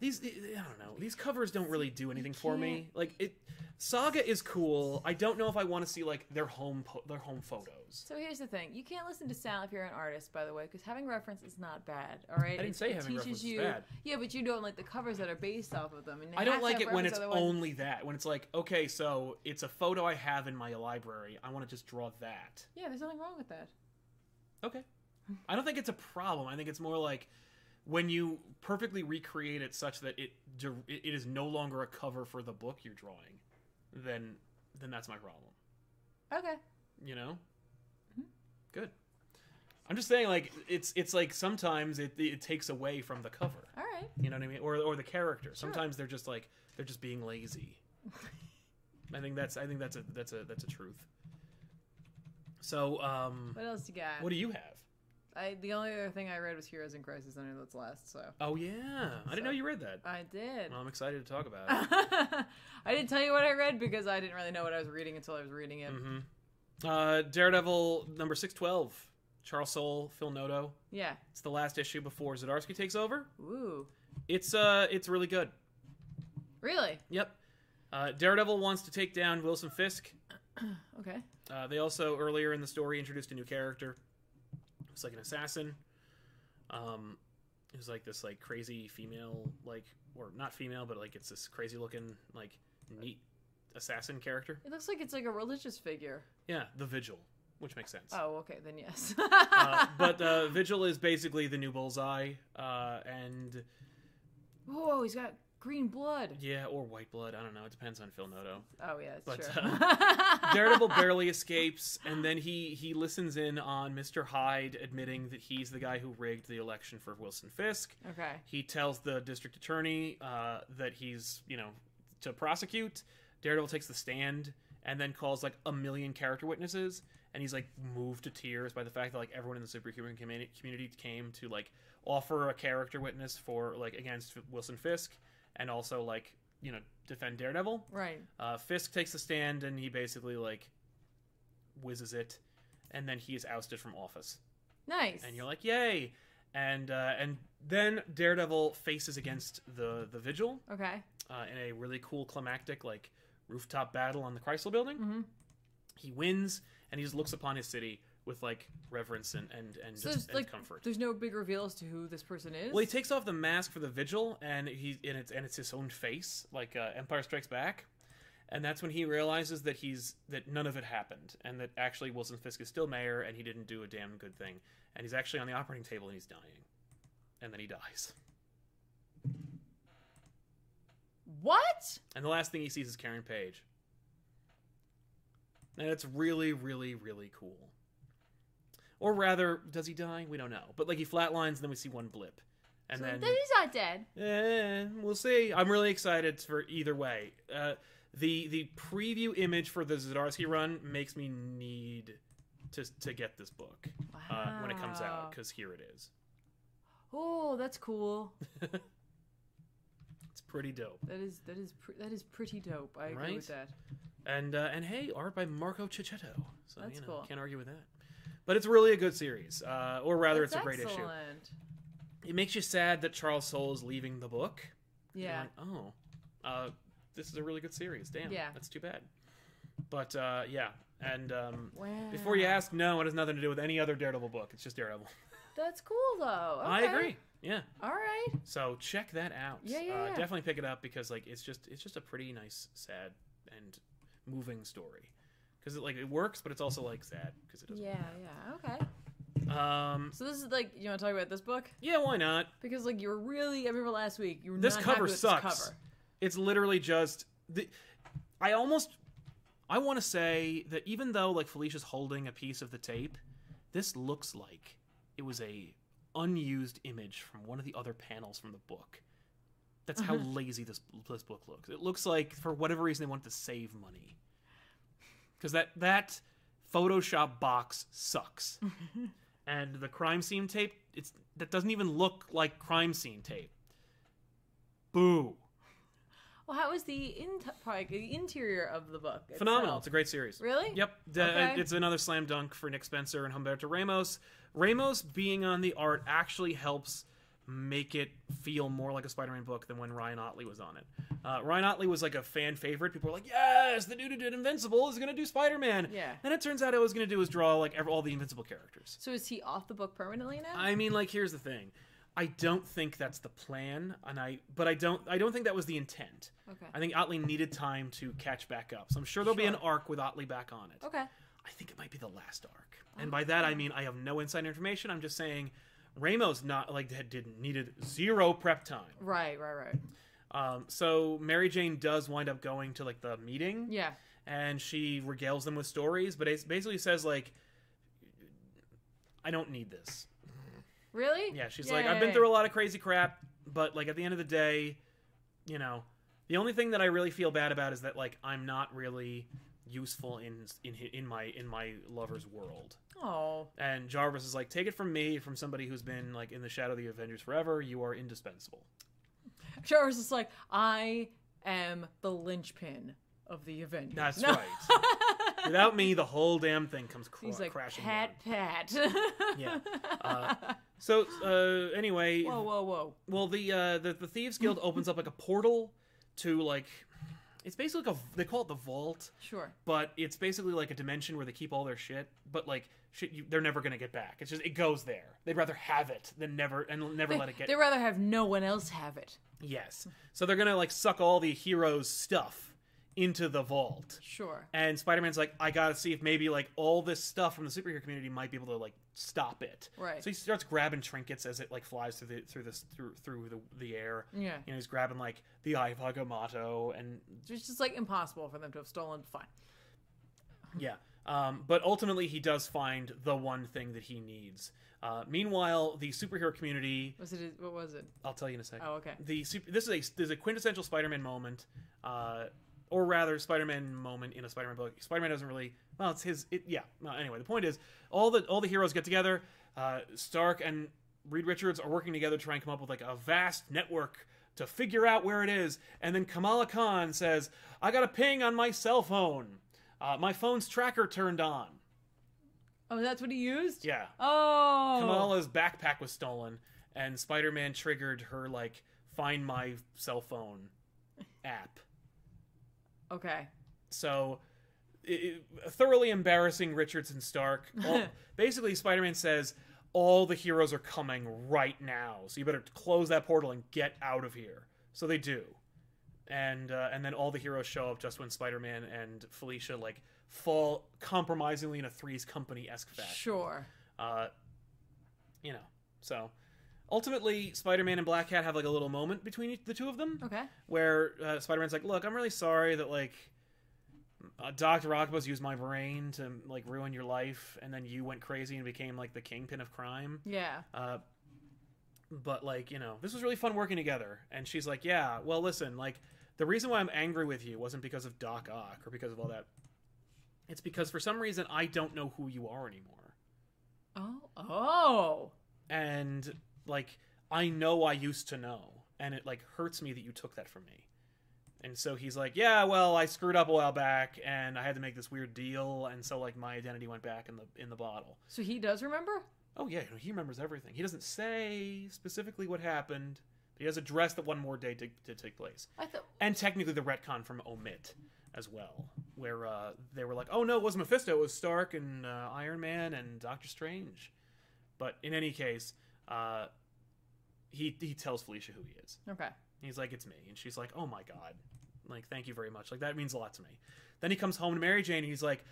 these. I don't know. These covers don't really do anything for me. Like it, Saga is cool. I don't know if I want to see like their home po- their home photos. So here's the thing: you can't listen to sound if you're an artist, by the way, because having reference is not bad. All right, I didn't It- say it having teaches reference is you. bad. Yeah, but you don't like the covers that are based off of them. And I don't like it when it's otherwise- only that. When it's like, okay, so it's a photo I have in my library. I want to just draw that. Yeah, there's nothing wrong with that. Okay. I don't think it's a problem. I think it's more like when you perfectly recreate it such that it it is no longer a cover for the book you're drawing, then then that's my problem. Okay. You know? Good. I'm just saying like it's it's like sometimes it it takes away from the cover. All right. You know what I mean? Or or the character. Sure. Sometimes they're just like they're just being lazy. I think that's I think that's a that's a that's a truth. So um What else you got? what do you have? I the only other thing I read was Heroes in Crisis. I know that's last, so Oh yeah, I didn't know you read that. I did. Well, I'm excited to talk about it. I didn't tell you what I read because I didn't really know what I was reading until I was reading it. hmm uh, Daredevil number six twelve. Charles Soule, Phil Noto. Yeah. It's the last issue before Zdarsky takes over. Ooh. It's uh, it's really good. Really? Yep. Uh, Daredevil wants to take down Wilson Fisk. Okay. Uh, they also earlier in the story introduced a new character. It's like an assassin. Um, it was like this like crazy female, like or not female, but like it's this crazy looking like neat assassin character. It looks like it's like a religious figure. Yeah, the Vigil, which makes sense. Oh, okay, then yes. uh, but uh, Vigil is basically the new Bullseye, uh, and Whoa, he's got green blood. yeah, or white blood. I don't know. It depends on Phil Noto. Oh yeah, it's But, true. uh, Daredevil barely escapes, and then he he listens in on Mister Hyde admitting that he's the guy who rigged the election for Wilson Fisk. okay. He tells the district attorney uh, that he's you know to prosecute. Daredevil takes the stand and then calls like a million character witnesses, and he's like moved to tears by the fact that like everyone in the superhuman communi- community came to like offer a character witness for like against Wilson Fisk, and also like you know defend Daredevil. Right. Uh, Fisk takes the stand and he basically like whizzes it, and then he is ousted from office. Nice. And you're like, yay! And uh, and then Daredevil faces against the the Vigil okay. uh, in a really cool climactic like rooftop battle on the Chrysler Building. Mhm. He wins, and he just looks upon his city with like reverence and and and So just there's and like comfort. there's no big reveal as to who this person is. Well, he takes off the mask for the vigil, and he and it's and it's his own face, like uh, Empire Strikes Back, and that's when he realizes that he's that none of it happened, and that actually Wilson Fisk is still mayor, and he didn't do a damn good thing, and he's actually on the operating table and he's dying, and then he dies, what? and the last thing he sees is Karen Page, and it's really, really, really cool. Or rather, does he die? We don't know, but like he flatlines, and then we see one blip, and So then then he's not dead. Eh, we'll see. I'm really excited for either way. Uh, the the preview image for the Zdarsky run makes me need to to get this book uh, when it comes out because here it is. Oh, that's cool. It's pretty dope. That is that is pr- that is pretty dope. I agree with that. And uh, and hey, art by Marco Checchetto. So That's you know, cool. can't argue with that. But it's really a good series, uh, or rather, That's it's a great issue. It makes you sad that Charles Soule is leaving the book. Yeah. like, oh, uh, this is a really good series. Damn, Yeah. that's too bad. But uh, yeah, And um, Wow. before you ask, no, it has nothing to do with any other Daredevil book. It's just Daredevil. That's cool though. I agree. Yeah. All right. So check that out. Yeah, yeah, uh, yeah. Definitely pick it up because like it's just it's just a pretty nice, sad, and moving story. Because it like it works, but it's also like sad because it doesn't. Yeah, yeah. Okay. Um. So this is like you want to talk about this book Yeah. Why not? because like you were really I remember last week you were This not cover happy with sucks. This cover. It's literally just the. I almost. I want to say that even though like Felicia's holding a piece of the tape, this looks like it was a unused image from one of the other panels from the book. That's how lazy this this book looks. It looks like for whatever reason they wanted to save money. Because that that Photoshop box sucks. and the crime scene tape, it's that doesn't even look like crime scene tape. Boo. Well, how was the in like, the interior of the book? Phenomenal. It's a great series. Really? Yep. Okay. Uh, it's another slam dunk for Nick Spencer and Humberto Ramos. Ramos being on the art actually helps make it feel more like a Spider-Man book than when Ryan Ottley was on it. Uh, Ryan Ottley was like a fan favorite. People were like, "Yes, the dude who did Invincible is going to do Spider-Man." Yeah. And it turns out it was going to do is draw like every, all the Invincible characters. So is he off the book permanently now? I mean, like, here's the thing. I don't think that's the plan, and I but I don't I don't think that was the intent. Okay. I think Ottley needed time to catch back up. So I'm sure there'll be an arc with Ottley back on it. okay. I think it might be the last arc. And by that I mean I have no inside information. I'm just saying Ramos not like had didn't needed zero prep time. Right, right, right. Um, so Mary Jane does wind up going to like the meeting Yeah. and she regales them with stories, but it basically says like I don't need this. Really? Yeah, she's like, I've been through a lot of crazy crap, but like at the end of the day, you know, the only thing that I really feel bad about is that like I'm not really useful in in in my in my lover's world. Oh. And Jarvis is like, take it from me, from somebody who's been like in the shadow of the Avengers forever. You are indispensable. Jarvis is like, I am the linchpin of the Avengers. That's No. right. Without me, the whole damn thing comes cr- He's like, crashing pat, pat. Yeah. Uh, So uh, anyway, whoa, whoa, whoa. Well, the uh, the the thieves guild opens up like a portal to like it's basically like a they call it the vault, Sure. but it's basically like a dimension where they keep all their shit. But like shit, you, they're never gonna get back. It's just it goes there. They'd rather have it than never and never let it get. They'd rather have no one else have it. Yes. So they're gonna like suck all the heroes' stuff into the vault. Sure. And Spider-Man's like, I gotta see if maybe like all this stuff from the superhero community might be able to like stop it. Right. So he starts grabbing trinkets as it like flies through the through this through through the, the air. Yeah. You know, he's grabbing like the Eye of Agamotto and It's just like impossible for them to have stolen. Fine. yeah. Um, but ultimately, he does find the one thing that he needs. Uh, meanwhile, the superhero community. Was it? What was it? I'll tell you in a second. Oh, okay. The super, this is a this is a quintessential Spider-Man moment, uh, or rather, Spider-Man moment in a Spider-Man book. Spider-Man doesn't really. Well, it's his. It, yeah. Well, anyway, the point is, all the all the heroes get together. Uh, Stark and Reed Richards are working together to try and come up with like a vast network to figure out where it is. And then Kamala Khan says, "I got a ping on my cell phone. Uh, my phone's tracker turned on." Oh, that's what he used. Yeah. Oh. Kamala's backpack was stolen, and Spider Man triggered her like find my cell phone app. Okay. So, it, it- thoroughly embarrassing Richards and Stark. All, basically, Spider Man says all the heroes are coming right now, so you better close that portal and get out of here. So they do, and uh, and then all the heroes show up just when Spider Man and Felicia like fall compromisingly in a Three's Company esque fashion. Sure. Uh, you know, so ultimately, Spider-Man and Black Cat have like a little moment between the two of them, Okay. where uh, Spider-Man's like, "Look, I'm really sorry that like uh, Doctor Octopus used my brain to like ruin your life, and then you went crazy and became like the kingpin of crime." Yeah. Uh, but like you know, this was really fun working together. And she's like, "Yeah, well, listen, like the reason why I'm angry with you wasn't because of Doc Ock or because of all that. It's because for some reason I don't know who you are anymore." Oh. Oh. and like I know I used to know, and it like hurts me that you took that from me. And so he's like, "Yeah, well, I screwed up a while back, and I had to make this weird deal, and so like my identity went back in the in the bottle." So he does remember? Oh yeah, he remembers everything. He doesn't say specifically what happened, but he does address that one more day to, to take place, I thought. and technically the retcon from omit as well. where uh, they were like, "Oh no, it wasn't Mephisto. It was Stark and uh, Iron Man and Doctor Strange." But in any case, uh, he he tells Felicia who he is. Okay. He's like, "It's me," and she's like, "Oh my god, like thank you very much. Like that means a lot to me." Then he comes home to Mary Jane, and he's like,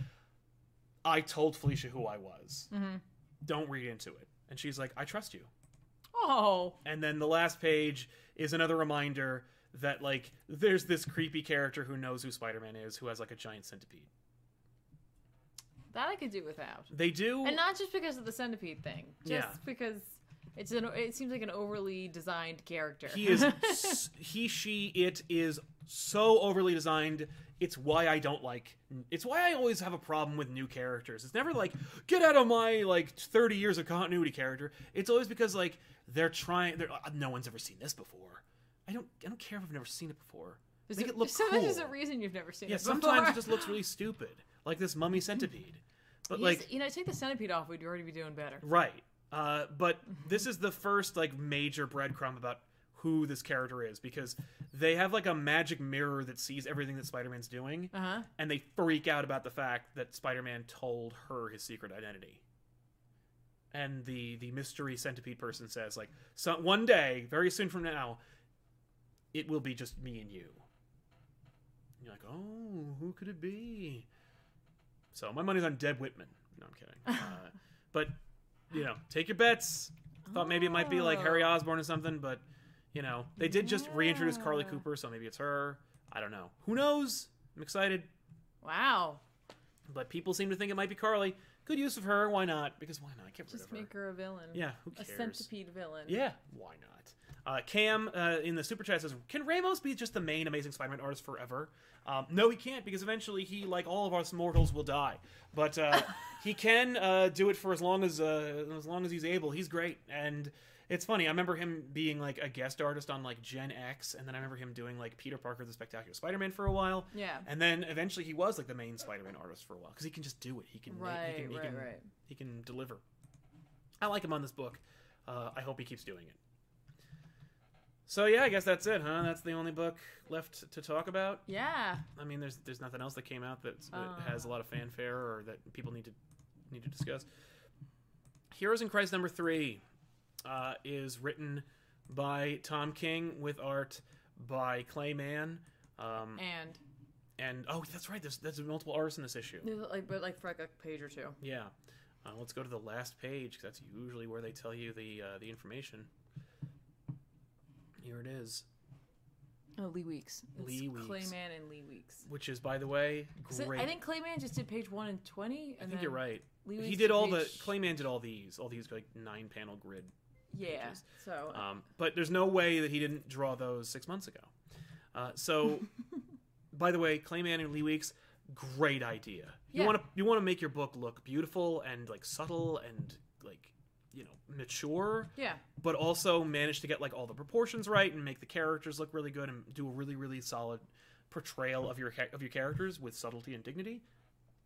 "I told Felicia who I was. Mhm. Don't read into it." And she's like, "I trust you." Oh. And then the last page is another reminder that like there's this creepy character who knows who Spider-Man is, who has like a giant centipede. That I could do without. They do, And not just because of the centipede thing. Just Yeah. because it's an it seems like an overly designed character. he is he she it is so overly designed it's why i don't like it's why i always have a problem with new characters it's never like get out of my like 30 years of continuity character it's always because like they're trying they're, uh, no one's ever seen this before i don't i don't care if i've never seen it before There's make a- it look so cool there's a reason you've never seen yeah it. sometimes it just looks really stupid like this mummy centipede but He's- like you know, take the centipede off, we'd already be doing better. Right. Uh, but this is the first like major breadcrumb about who this character is because they have like a magic mirror that sees everything that Spider-Man's doing, Uh huh. and they freak out about the fact that Spider-Man told her his secret identity. And the the mystery centipede person says like, so one day, very soon from now, it will be just me and you. And you're like, oh, who could it be? So my money's on Deb Whitman. No, I'm kidding. Uh, but you know, take your bets. Thought maybe it might be like Harry Oh. Osborn or something, but you know, they did just reintroduce Carlie Cooper, so maybe it's her. I don't know. Who knows? I'm excited, Wow. but people seem to think it might be Carly. Good use of her. Why not? Because why not? Get rid Just of her. make her a villain. Yeah, who A cares? centipede villain. Yeah, why not? Uh, Cam uh, in the super chat says, "Can Ramos be just the main Amazing Spider-Man artist forever?" Um, no, he can't because eventually he, like all of us mortals, will die. But uh, he can uh, do it for as long as uh, as long as he's able. He's great, and it's funny. I remember him being like a guest artist on like Gen X, and then I remember him doing like Peter Parker the Spectacular Spider-Man for a while. Yeah. And then eventually he was like the main Spider-Man artist for a while because he can just do it. He can Right, he can, he right, can, right. he can deliver. I like him on this book. Uh, I hope he keeps doing it. So yeah, I guess that's it, huh? That's the only book left to talk about. Yeah. I mean, there's there's nothing else that came out that Uh. has a lot of fanfare or that people need to need to discuss. Heroes in Crisis number three uh, is written by Tom King with art by Clay Mann. Um, And and oh, that's right. There's there's multiple artists in this issue. like, but like for like a page or two. Yeah. Uh, let's go to the last page 'cause that's usually where they tell you the uh, the information. Here it is, Oh, Lee Weeks. It's Lee Weeks. Clay Mann and Lee Weeks. which is by the way So great. I think Clay Mann just did page one and twenty. I And think you're right. Lee he Weeks did all the Clay Mann did all these, all these like nine panel grid. Yeah. pages. So Um, but there's no way that he didn't draw those six months ago. Uh, so, by the way, Clay Mann and Lee Weeks, great idea. You Yeah. want to you want to make your book look beautiful and like subtle and you know mature. yeah. but also manage to get like all the proportions right and make the characters look really good and do a really really solid portrayal of your of your characters with subtlety and dignity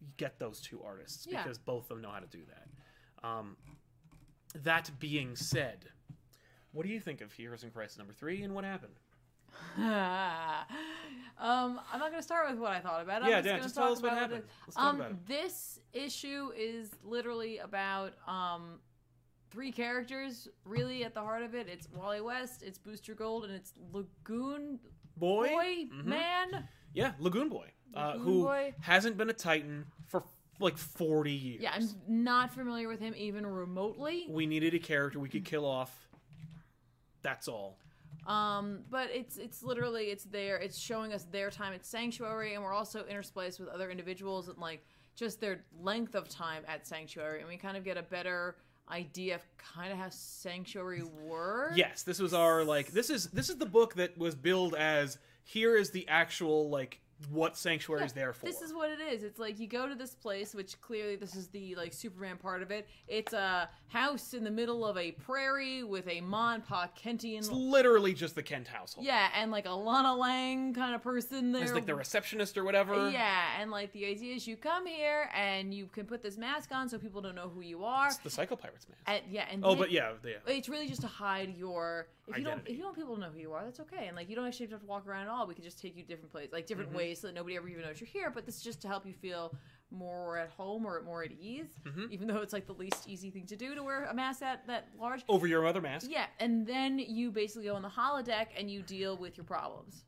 you get those two artists Yeah. because both of them know how to do that um, that being said what do you think of heroes in crisis number three and what happened um, I'm not going to start with what I thought about I'm just yeah, gonna just tell us what happened. it. Let's talk um. This issue is literally about um, three characters. Really, at the heart of it, it's Wally West, it's Booster Gold, and it's Lagoon boy, Boy Mhm. Man. yeah lagoon boy uh, Lagoon who Boy. hasn't been a titan for like 40 years Yeah, I'm not familiar with him even remotely. we needed a character we could kill off that's all Um, but it's it's literally it's there. It's showing us their time at Sanctuary, and we're also interspliced with other individuals and like just their length of time at Sanctuary, and we kind of get a better idea of kind of how Sanctuary works. Yes, this was our like this is this is the book that was billed as here is the actual like what Sanctuary is there for. This is what it is. It's like you go to this place, which clearly this is the like Superman part of it. It's a house in the middle of a prairie with a Ma and Pa Kentian. It's literally just the Kent household. Yeah, and like a Lana Lang kind of person there. It's like the receptionist or whatever. Yeah, and like the idea is you come here and you can put this mask on so people don't know who you are. It's the Psycho Pirates man. And yeah, and Oh, but yeah, yeah. it's really just to hide your if you don't if you don't want people to know who you are, that's okay. And like you don't actually have to walk around at all. We can just take you different places, like different Mm-hmm. place so that nobody ever even knows you're here. But this is just to help you feel more at home or more at ease, Mm-hmm. even though it's like the least easy thing to do to wear a mask that that large. Over your other mask, Yeah, and then you basically go on the holodeck and you deal with your problems.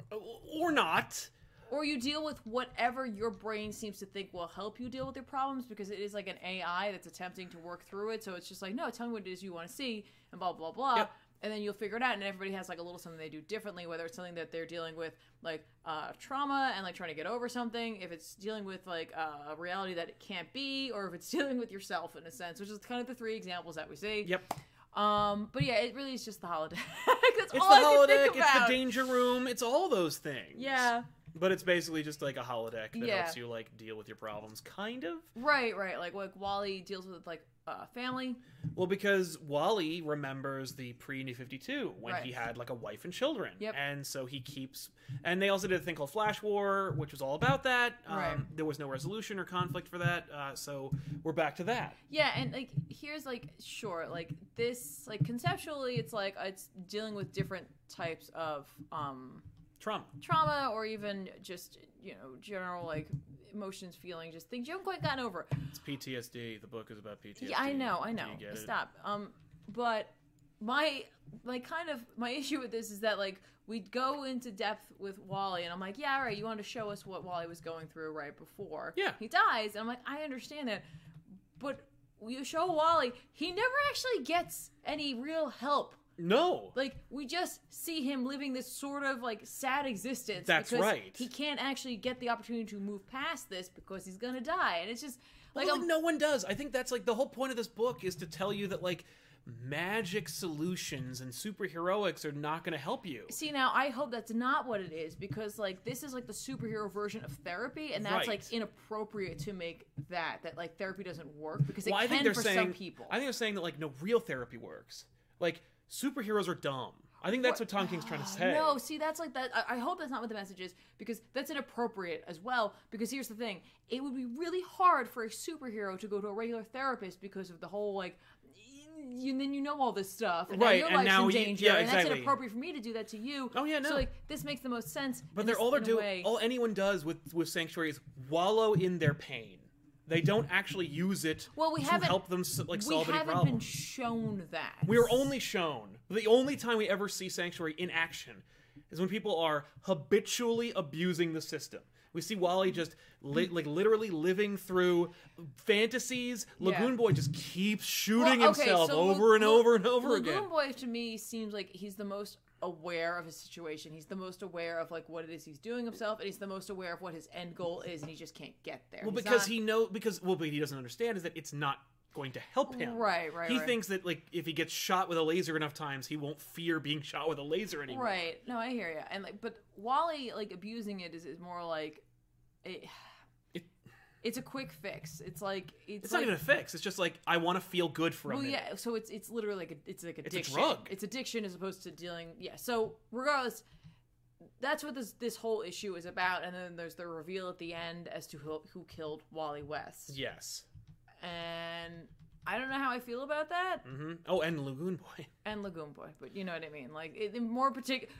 or not. Or you deal with whatever your brain seems to think will help you deal with your problems because it is like an AI that's attempting to work through it. So it's just like, no, tell me what it is you want to see, and blah, blah, blah. Yep. And then you'll figure it out, and everybody has like a little something they do differently, whether it's something that they're dealing with, like uh, trauma and like trying to get over something, if it's dealing with like uh, a reality that it can't be, or if it's dealing with yourself in a sense, which is kind of the three examples that we see. Yep. Um, but yeah, it really is just the holiday. That's It's all the I holodeck. It's the danger room. It's all those things. Yeah. But it's basically just like a holodeck that Yeah. helps you like deal with your problems, kind of. Right, right. Like like Wally deals with like uh, family. Well, because Wally remembers the pre New 52 when Right. he had like a wife and children. Yep. And so he keeps. And they also did a thing called Flash War, which was all about that. Um, Right. There was no resolution or conflict for that. Uh, so we're back to that. Yeah, and like here's like sure, like this like conceptually it's like it's dealing with different types of um Trauma. trauma or even just, you know, general like emotions, feelings, just things you haven't quite gotten over. It's PTSD. The book is about PTSD. Yeah, I know, I Do know. you get it? Stop. Um, but my like kind of my issue with this is that like we go into depth with Wally, and I'm like, yeah, all right, you want to show us what Wally was going through right before Yeah. he dies, and I'm like, I understand that, but you show Wally, he never actually gets any real help. No. Like we just see him living this sort of like sad existence. That's because right. He can't actually get the opportunity to move past this because he's gonna die, and it's just like, Well, like, no one does. I think that's like the whole point of this book is to tell you that like magic solutions and superheroics are not going to help you. See now, I hope that's not what it is because like this is like the superhero version of therapy, and that's like inappropriate to make that that like therapy doesn't work because it Well, I can think they're for saying some people. I think they're saying that like no real therapy works. Like superheroes are dumb. I think that's what Tom King's trying to say. No, see, that's like that. I, I hope that's not what the message is because that's inappropriate as well. Because here's the thing: it would be really hard for a superhero to go to a regular therapist because of the whole like. You, then you know all this stuff, and Right, now your and life's now in you- danger, yeah, and that's inappropriate for me to do that to you. Oh, yeah, no. So like this makes the most sense. But they're this- all they're doing. way. All anyone does with with sanctuary is wallow in their pain. They don't actually use it Well, we to haven't- help them like solve any problems. We haven't been shown that. We are only shown the only time we ever see sanctuary in action is when people are habitually abusing the system. We see Wally just li- hmm. like literally living through fantasies. Lagoon Yeah. Boy just keeps shooting Well, okay, himself so over and over and over again. Lagoon Boy to me seems like he's the most aware of his situation. He's the most aware of like what it is he's doing himself, and he's the most aware of what his end goal is, and he just can't get there. Well, He's because not- he know because well, but he doesn't understand is that it's not going to help him. Right, right, He right. thinks that like if he gets shot with a laser enough times, he won't fear being shot with a laser anymore. right. No, I hear you. And like, but Wally like abusing it is, is more like it, It- It's a quick fix. It's like it's, It's like, not even a fix. It's just like I want to feel good for a Well, minute. yeah. So it's it's literally like a, it's like a addiction. drug. It's addiction as opposed to dealing. Yeah. So regardless, that's what this this whole issue is about. And then there's the reveal at the end as to who, who killed Wally West. Yes. And I don't know how I feel about that. hmm Oh, and Lagoon Boy. And Lagoon Boy, but you know what I mean. Like it, in more particular,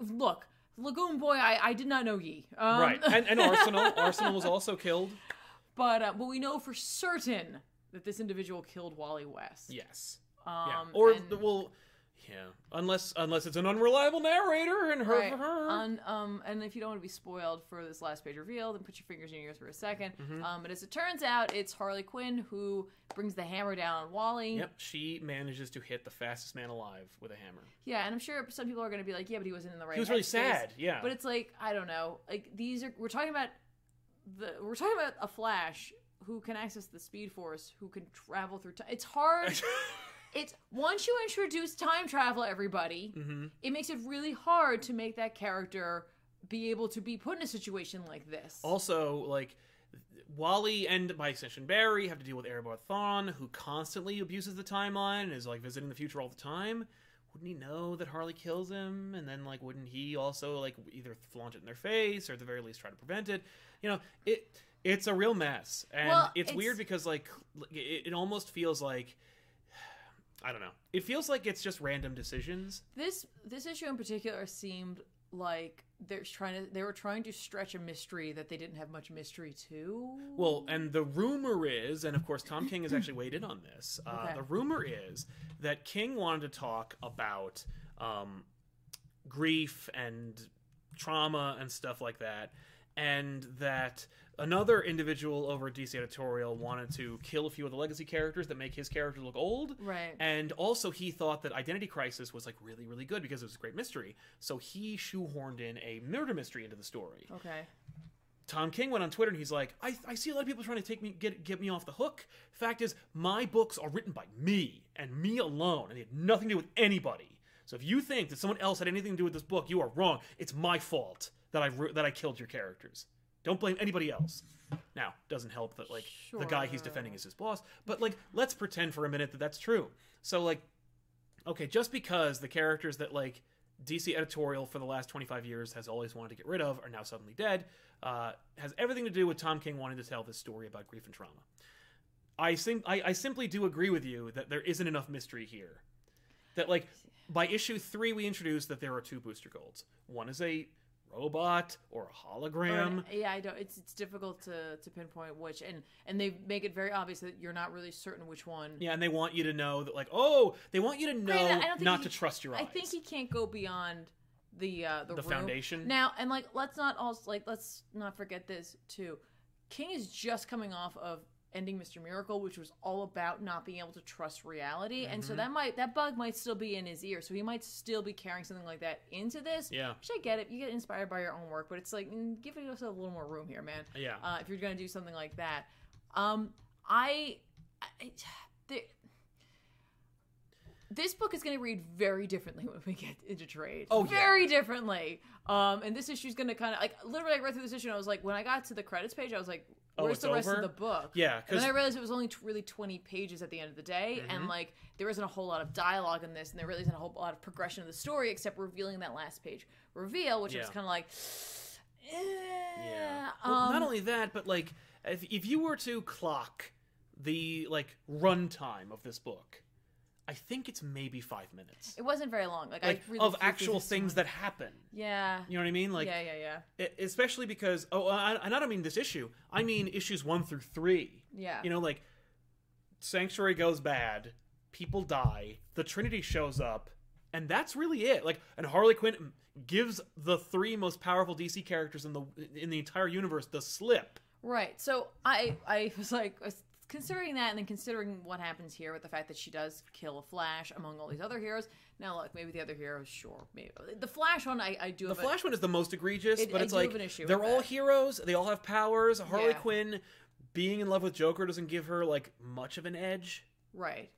look, Lagoon Boy. I I did not know ye. Um, right. And, and Arsenal. Arsenal was also killed. But uh, but we know for certain that this individual killed Wally West. Yes. Um, Yeah. Or and- well, yeah. Unless unless it's an unreliable narrator and her Right. for her. Un- um, and if you don't want to be spoiled for this last page reveal, then put your fingers in your ears for a 2nd Mm-hmm. Um, but as it turns out, it's Harley Quinn who brings the hammer down on Wally. Yep. She manages to hit the fastest man alive with a hammer. Yeah, and I'm sure some people are going to be like, yeah, but he wasn't in the right. He was really headspace." sad. Yeah. But it's like I don't know. Like these are we're talking about the we're talking about a Flash who can access the Speed Force, who can travel through time. It's hard. it's once you introduce time travel, everybody, Mm-hmm. it makes it really hard to make that character be able to be put in a situation like this. Also, like Wally and by extension Barry have to deal with Eobard Thawne, who constantly abuses the timeline and is like visiting the future all the time. Wouldn't he know that Harley kills him? And then like, wouldn't he also like either flaunt it in their face or at the very least try to prevent it? You know, it it's a real mess, and Well, it's, it's- weird because like it, it almost feels like I don't know. It feels like it's just random decisions. this this issue in particular seemed like they're trying to they were trying to stretch a mystery that they didn't have much mystery to. Well, and the rumor is, and of course Tom King has actually weighed in on this. Uh, Okay. The rumor is that King wanted to talk about um, grief and trauma and stuff like that, and that another individual over at DC Editorial wanted to kill a few of the legacy characters that make his character look old. Right. And also, he thought that Identity Crisis was like really, really good because it was a great mystery. So he shoehorned in a murder mystery into the story. okay. Tom King went on Twitter and he's like, I, I see a lot of people trying to take me get get me off the hook. Fact is, my books are written by me and me alone, and they had nothing to do with anybody. So if you think that someone else had anything to do with this book, you are wrong. It's my fault that I ru- that I killed your characters. Don't blame anybody else. Now, doesn't help that like the guy he's defending is his boss, but like let's pretend for a minute that that's true. So like okay, just because the characters that like DC editorial for the last 25 years has always wanted to get rid of are now suddenly dead, uh, has everything to do with Tom King wanting to tell this story about grief and trauma. I, sim- I, I simply do agree with you that there isn't enough mystery here. That like by issue three we introduced that there are two booster golds. One is a robot or a Or hologram. an- yeah, I don't. It's it's difficult to to pinpoint which, and and they make it very obvious that you're not really certain which one. Yeah, and they want you to know that like oh they want you to know Granted, I don't not he- to trust your eyes. I think he can't go beyond the uh, the, The foundation? now, and like let's not also like let's not forget this too. King is just coming off of ending Mr. Miracle, which was all about not being able to trust reality, and Mm-hmm. so that might that bug might still be in his ear, so he might still be carrying something like that into this. Yeah. which I get it. You get inspired by your own work, but it's like mm, give yourself a little more room here, man. Yeah. Uh, if you're gonna do something like that, um, I, I there, this book is going to read very differently when we get into trade. Oh, yeah. very differently. Um, and this issue is going to kind of like literally. I read through this issue and I was like, when I got to the credits page, I was like, Oh, "Where's the rest over? of the book?" Yeah, and 'cause- then I realized it was only t- really twenty pages at the end of the day, Mm-hmm. and like there isn't a whole lot of dialogue in this, and there really isn't a whole lot of progression of the story except revealing that last page reveal, which was kind of like, eh, Yeah. Um, not only that, but like if if you were to clock the like runtime of this book, I think it's maybe five minutes. It wasn't very long. Like, Like I really of actual things that happen. Yeah. You know what I mean? Like yeah, yeah, yeah. especially because oh, I, and I don't mean this issue. I mean issues one through three. Yeah. You know, like Sanctuary goes bad, people die, the Trinity shows up, and that's really it. Like, and Harley Quinn gives the three most powerful DC characters in the in the entire universe the slip. Right. So I I was like I was considering that and then considering what happens here with the fact that she does kill a Flash among all these other heroes. Now look, maybe the other heroes, sure, maybe the Flash one I, I do The have a- Flash one is the most egregious, It- but I it's like they're all that. heroes. They all have powers. Harley Yeah. Quinn being in love with Joker doesn't give her like much of an edge. right.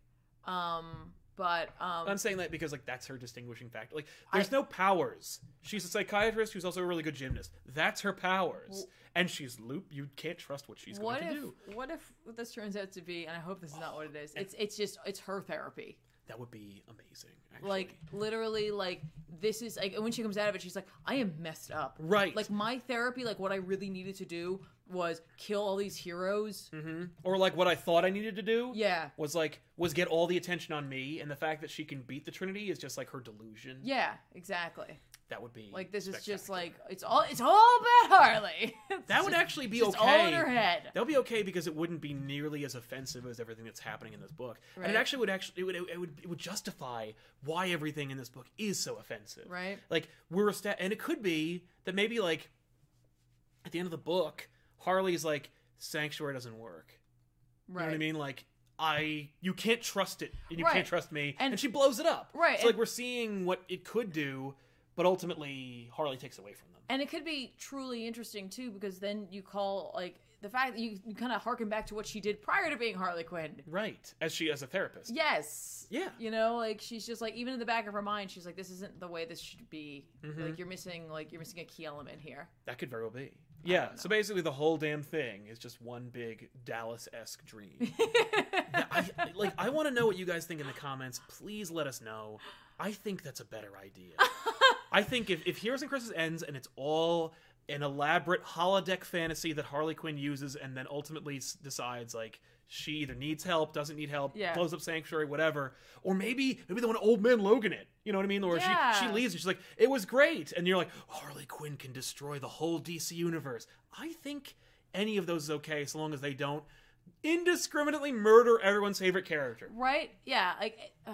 Um but um I'm saying that because like that's her distinguishing factor. Like there's I- no powers. She's a psychiatrist who's also a really good gymnast. That's her powers. and she's loop. You can't trust what she's what going if to do. what if this turns out to be and I hope this is not what it is. It's it's just it's her therapy. That would be amazing. Actually. Like literally like this is like when she comes out of it she's like I am messed up. Right. Like my therapy like what I really needed to do was kill all these heroes. hmm or like what I thought I needed to do. Yeah. Was like was get all the attention on me, and the fact that she can beat the Trinity is just like her delusion. Yeah, exactly. That would be Like this is just like it's all it's all about Harley. That would actually be just okay. all in her head. That would be okay because it wouldn't be nearly as offensive as everything that's happening in this book, and it actually would actually it would, it would it would justify why everything in this book is so offensive. Right. Like we're a sta- and it could be that maybe like at the end of the book, Harley's like Sanctuary doesn't work. Right. You know what I mean? Like I you can't trust it and you Right. can't trust me, and, And- she blows it up. Right, So like we're seeing what it could do, but ultimately Harley takes away from them. And it could be truly interesting too, because then you call like the fact that you, you kind of harken back to what she did prior to being Harley Quinn. Right. As she as a therapist. Yes. Yeah. You know, like she's just like even in the back of her mind, she's like, "This isn't the way this should be. Mm-hmm. Like you're missing, like you're missing a key element here." That could very well be. Yeah. So basically, the whole damn thing is just one big Dallas-esque dream. I, I- like, I want to know what you guys think in the comments. Please let us know. I think that's a better idea. I think if, if Heroes in Crisis ends and it's all an elaborate holodeck fantasy that Harley Quinn uses and then ultimately s- decides like she either needs help, doesn't need help, Yeah. blows up Sanctuary, whatever, or maybe maybe they want old man Logan it. You know what I mean? Or she she leaves and she's like, it was great, and you're like, Harley Quinn can destroy the whole DC universe. I think any of those is okay so long as they don't indiscriminately murder everyone's favorite character. Right? Yeah. Like uh,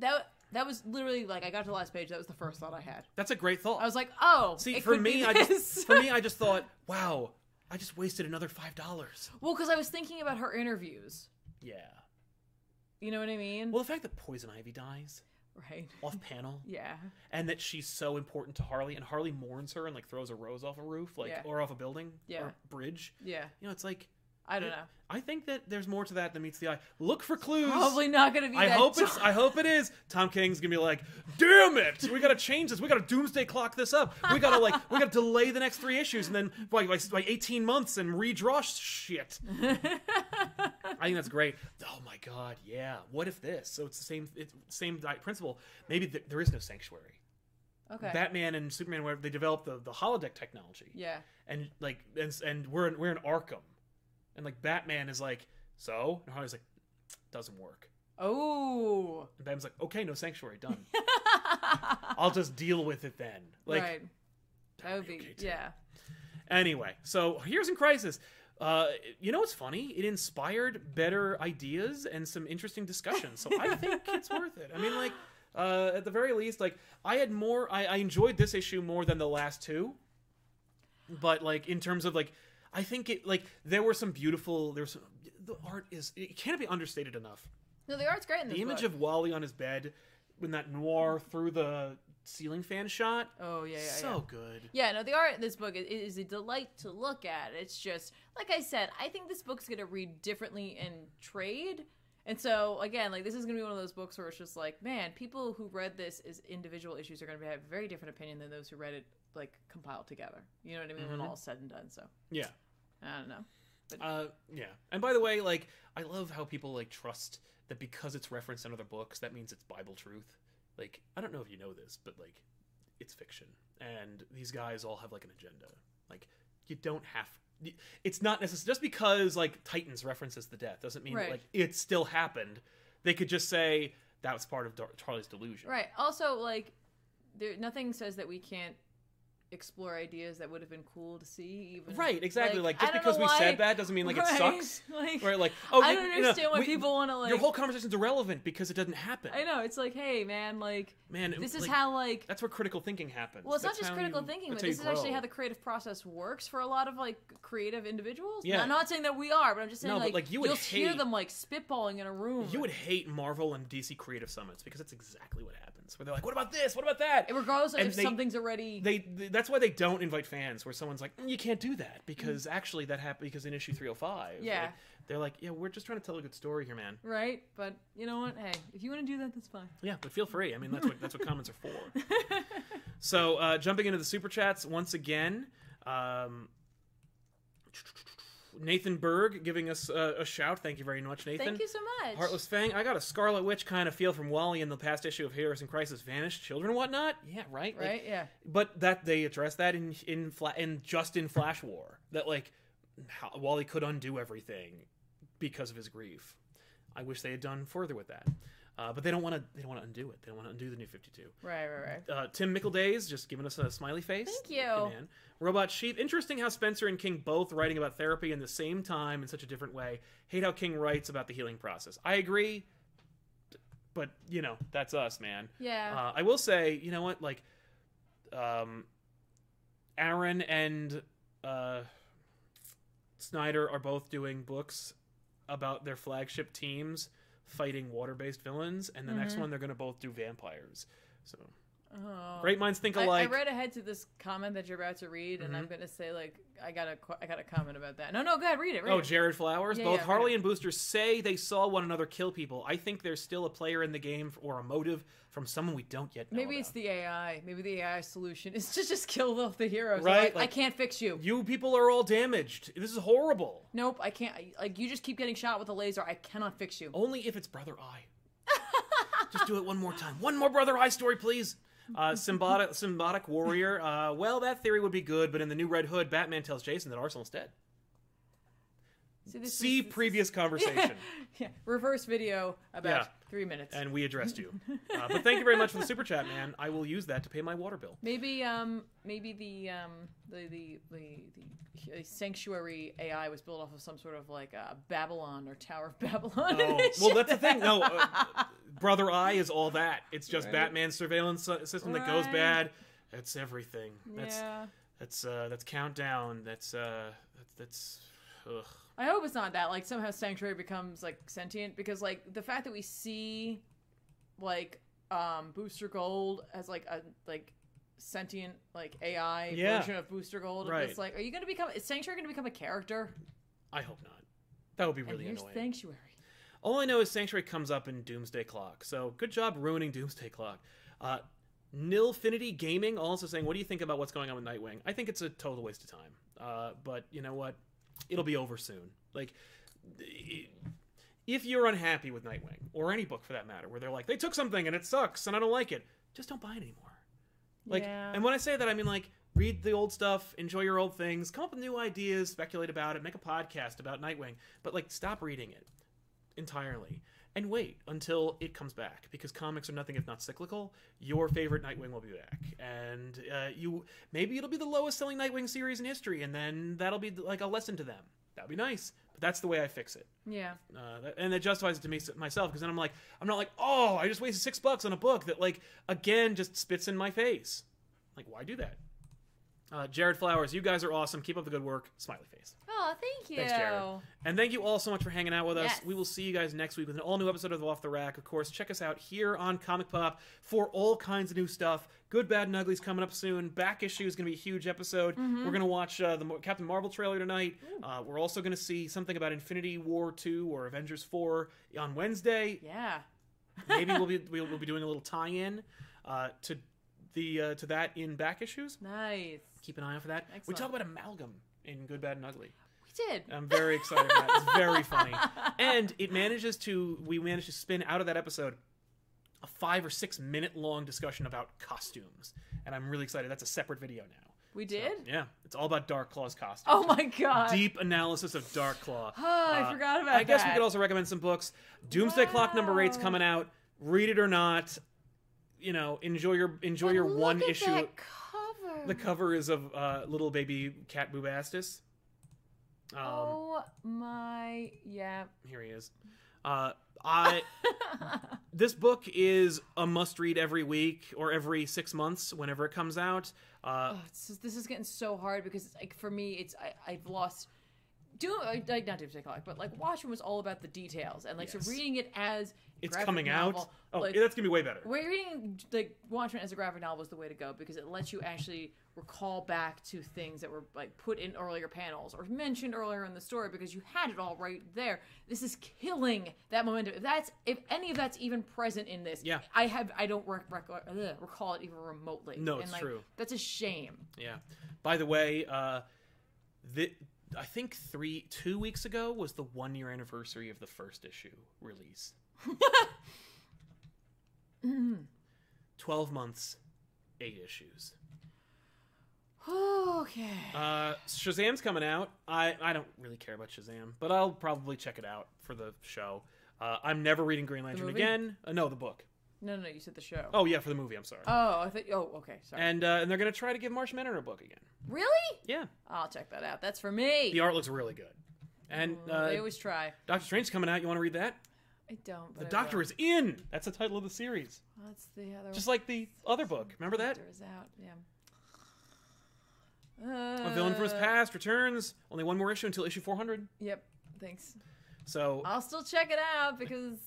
that. That was literally like I got to the last page. That was the first thought I had. That's a great thought. I was like, oh, See, for me, I just for me, I just thought, wow, I just wasted another five dollars. well, because I was thinking about her interviews. Yeah. You know what I mean? Well, the fact that Poison Ivy dies right. off panel, Yeah. and that she's so important to Harley, and Harley mourns her and like throws a rose off a roof, like Yeah. or off a building, Yeah. or bridge. Yeah. You know, it's like I don't know. I think that there's more to that than meets the eye. Look for clues. Probably not going to be. I that hope it's. I hope it is. Tom King's gonna be like, "Damn it! We gotta change this. We gotta doomsday clock this up. We gotta like, we gotta delay the next three issues, and then by by, by eighteen months and redraw shit." I think that's great. Oh my god, yeah. What if this? So it's the same. It's same principle. Maybe th- there is no sanctuary. Okay. Batman and Superman, where they developed the the holodeck technology, yeah. and like, and, and we're in, we're in Arkham, and like Batman is like, so, and Harley's like, doesn't work. Oh. And Batman's like, okay, no sanctuary, done. I'll just deal with it then. Like, right. That would be. okay, yeah. anyway, so Heroes in Crisis. Uh, you know what's funny? It inspired better ideas and some interesting discussions. So I think it's worth it. I mean, like, uh, at the very least, like, I had more. I, I enjoyed this issue more than the last two. But like, in terms of like, I think it like there were some beautiful. There's the art is it can't be understated enough. No, the art's great in this The image book. of Wally on his bed when that noir through the ceiling fan shot. Oh yeah, yeah, so yeah. good. Yeah, no, the art in this book is, is a delight to look at. It's just, like I said, I think this book's going to read differently in trade. And so, again, like, this is going to be one of those books where it's just like, man, people who read this as individual issues are going to have a very different opinion than those who read it, like, compiled together. You know what I mean? When all said and done. So, Yeah. I don't know. Uh, yeah. And by the way, like, I love how people like trust that because it's referenced in other books, that means it's Bible truth. Like, I don't know if you know this, but like, it's fiction, and these guys all have like an agenda. Like, you don't have. It's not necessary just because like Titans references the death doesn't mean Right. like it still happened. They could just say that was part of Dar- Harley's delusion. Right. Also, like, there nothing says that we can't explore ideas that would have been cool to see. Even Right, exactly. Like, I just because we why- said that doesn't mean like it sucks. Like, Right? Like, oh, I don't you know, understand why we- people want to like. Your whole conversation's irrelevant because it doesn't happen. I know. It's like, hey, man, like, Man, this is like, how like. That's where critical thinking happens. Well, it's That's not just critical you- thinking, but this is actually how the creative process works for a lot of like creative individuals. Yeah. I'm not saying that we are, but I'm just saying No, like, like, you would will hear them like spitballing in a room. You would hate Marvel and DC creative summits because that's exactly what happens. Where they're like, "What about this? What about that?" regardless of and if they- something's already. They, th- that's why they don't invite fans. Where someone's like, "Mm, "You can't do that because actually that happened because in issue 305." Yeah. like, they're like, "Yeah, we're just trying to tell a good story here, man." Right, but you know what? Hey, if you want to do that, that's fine. Yeah, but feel free. I mean, that's what that's what comments are for. so, uh, jumping into the super chats once again, um, Nathan Berg giving us uh, a shout. Thank you very much, Nathan. Thank you so much. Heartless Fang, I got a Scarlet Witch kind of feel from Wally in the past issue of Heroes in Crisis: Vanished Children, and whatnot. Yeah, right. Like, Right? Yeah. but that they address that in in Fla- in just in Flash War that like how, Wally could undo everything because of his grief. I wish they had done further with that, uh, but they don't want to. They don't want to undo it. They don't want to undo the New Fifty Two. Right, right, right. Uh, Tim Mickledays just giving us a smiley face. Thank you. Good man. Robot Sheep. Interesting how Spencer and King both writing about therapy in the same time in such a different way. Hate how King writes about the healing process. I agree, but you know that's us, man. Yeah. Uh, I will say, you know what? Like, um, Aaron and uh, Snyder are both doing books about their flagship teams fighting water-based villains, and the next Mm-hmm. one they're going to both do vampires. So oh. great minds think I, I read ahead to this comment that you're about to read, and I'm Mm-hmm. gonna say like I got a I got a comment about that. No, no, go ahead, read it. Read Oh, it. Jared Flowers. Yeah, Both yeah, Harley and Booster say they saw one another kill people. I think there's still a player in the game or a motive from someone we don't yet know. Maybe it's the AI. Maybe the AI solution is to just kill off the heroes. Right, Like, I can't fix you. you people are all damaged. This is horrible. Nope, I can't. Like you just keep getting shot with a laser. I cannot fix you. Only if it's Brother Eye. Just do it one more time. One more Brother Eye story, please. Uh, symbiotic warrior. Uh, well, that theory would be good, but in the new Red Hood, Batman tells Jason that Arsenal's dead. See, this See is- this previous is- conversation, yeah, reverse video about Yeah. three minutes. and we addressed you. Uh, but thank you very much for the super chat, man. I will use that to pay my water bill. Maybe um maybe the um the the the, the sanctuary AI was built off of some sort of like uh, Babylon or Tower of Babylon. Oh, well, that's the thing. No, uh, Brother Eye is all that. It's just Right. Batman's surveillance sy- system that goes bad. That's everything. That's yeah. that's uh, that's countdown. That's uh, that's, that's ugh. I hope it's not that. Like somehow Sanctuary becomes like sentient because like the fact that we see like um Booster Gold as like a like sentient like AI Yeah. version of Booster Gold. Right. It's like, are you gonna become is Sanctuary gonna become a character? I hope not. That would be And really here's annoying. Sanctuary. All I know is Sanctuary comes up in Doomsday Clock. So good job ruining Doomsday Clock. Uh, Nilfinity Gaming also saying, "What do you think about what's going on with Nightwing?" I think it's a total waste of time. Uh, but you know what? It'll be over soon. Like, if you're unhappy with Nightwing or any book for that matter, where they're like, they took something and it sucks and I don't like it, just don't buy it anymore. Like, Yeah. and when I say that, I mean like read the old stuff, enjoy your old things, come up with new ideas, speculate about it, make a podcast about Nightwing, but like stop reading it entirely and wait until it comes back because comics are nothing if not cyclical. Your favorite Nightwing will be back, and uh, you maybe it'll be the lowest selling Nightwing series in history, and then that'll be like a lesson to them. That'd be nice, but that's the way I fix it. Yeah. Uh, that- and that justifies it to me myself because then I'm like, I'm not like, oh, I just wasted six bucks on a book that like again just spits in my face. Like, why do that? Uh, Jared Flowers, you guys are awesome. Keep up the good work. Smiley face. Oh, thank you. Thanks, Jared. And thank you all so much for hanging out with us. Yes. We will see you guys next week with an all new episode of Off the Rack. Of course, check us out here on Comic Pop for all kinds of new stuff. Good, Bad, and Ugly's coming up soon. Back issue is going to be a huge episode. Mm-hmm. We're going to watch uh, the Captain Marvel trailer tonight. Uh, we're also going to see something about Infinity War 2 or Avengers 4 on Wednesday. Yeah. Maybe we'll be we'll, we'll be doing a little tie-in uh, to the uh, to that in back issues. Nice. Keep an eye out for that. We talk about amalgam in Good, Bad, and Ugly. We did. I'm very excited about it. It's very funny. And it manages to we managed to spin out of that episode a five or six minute long discussion about costumes. And I'm really excited. That's a separate video now. we did. Yeah. It's all about Dark Claw's costumes. Oh my god. Deep analysis of Dark Claw. Oh, I Uh, forgot about that. I guess we could also recommend some books. Doomsday Clock number eight's coming out. Read it or not. You know, enjoy your enjoy your Look one issue. The cover is of uh, little baby cat Bubastis. Um, oh my yeah. Here he is. Uh, I this book is a must read every week or every six months whenever it comes out. Uh, Oh, it's just- this is getting so hard because it's like for me, it's I, I've lost. Do like not Doomsday Clock, but like Watchmen was all about the details and like Yes. so reading it as it's coming novel, out. Oh, like, that's gonna be way better. Reading like Watchmen as a graphic novel is the way to go because it lets you actually recall back to things that were like put in earlier panels or mentioned earlier in the story because you had it all right there. This is killing that momentum. If that's if any of that's even present in this, Yeah. I have I don't rec- rec- ugh, recall it even remotely. No, And, it's like, true. That's a shame. Yeah. By the way, uh, the, I think three two weeks ago was the one year anniversary of the first issue release. Twelve months, eight issues. Okay. Uh, Shazam's coming out. I, I don't really care about Shazam, but I'll probably check it out for the show. Uh, I'm never reading Green Lantern movie? again. Uh, no, the book. No, no, you said the show. Oh yeah, for the movie. I'm sorry. Oh, I thought. Oh, okay. Sorry. and uh, and they're gonna try to give Marsh a book again. really? Yeah, I'll check that out. That's for me. the art looks really good. And uh, they always try. Doctor Strange's coming out. You want to read that? I don't. The Doctor is in. That's the title of the series. That's the other. Just like the other book. Remember that? Doctor is out. Yeah. Uh, A villain from his past returns. Only one more issue until issue 400. Yep. Thanks. So I'll still check it out because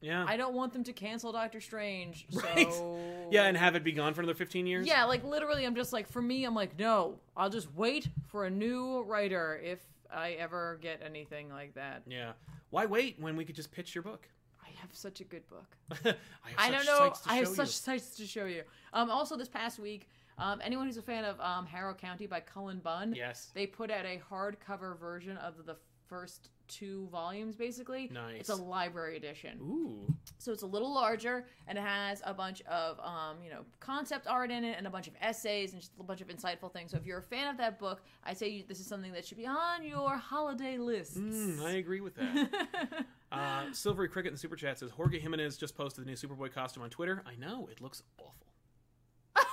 yeah, I don't want them to cancel Doctor Strange. Right. So yeah, and have it be gone for another 15 years. yeah, like literally, I'm just like for me, I'm like no, I'll just wait for a new writer if I ever get anything like that. Yeah. Why wait when we could just pitch your book? I have such a good book. I, have I don't know. I have show such you. sights to show you. Um, also, this past week, um, anyone who's a fan of um, Harrow County by Cullen Bunn, Yes. they put out a hardcover version of the first two volumes, basically. Nice. It's a library edition. Ooh. So it's a little larger and it has a bunch of um, you know, concept art in it and a bunch of essays and just a bunch of insightful things. So if you're a fan of that book, I say you, this is something that should be on your holiday list. Mm, I agree with that. uh, Silvery Cricket in the Super Chat says Jorge Jimenez just posted the new Superboy costume on Twitter. I know, it looks awful.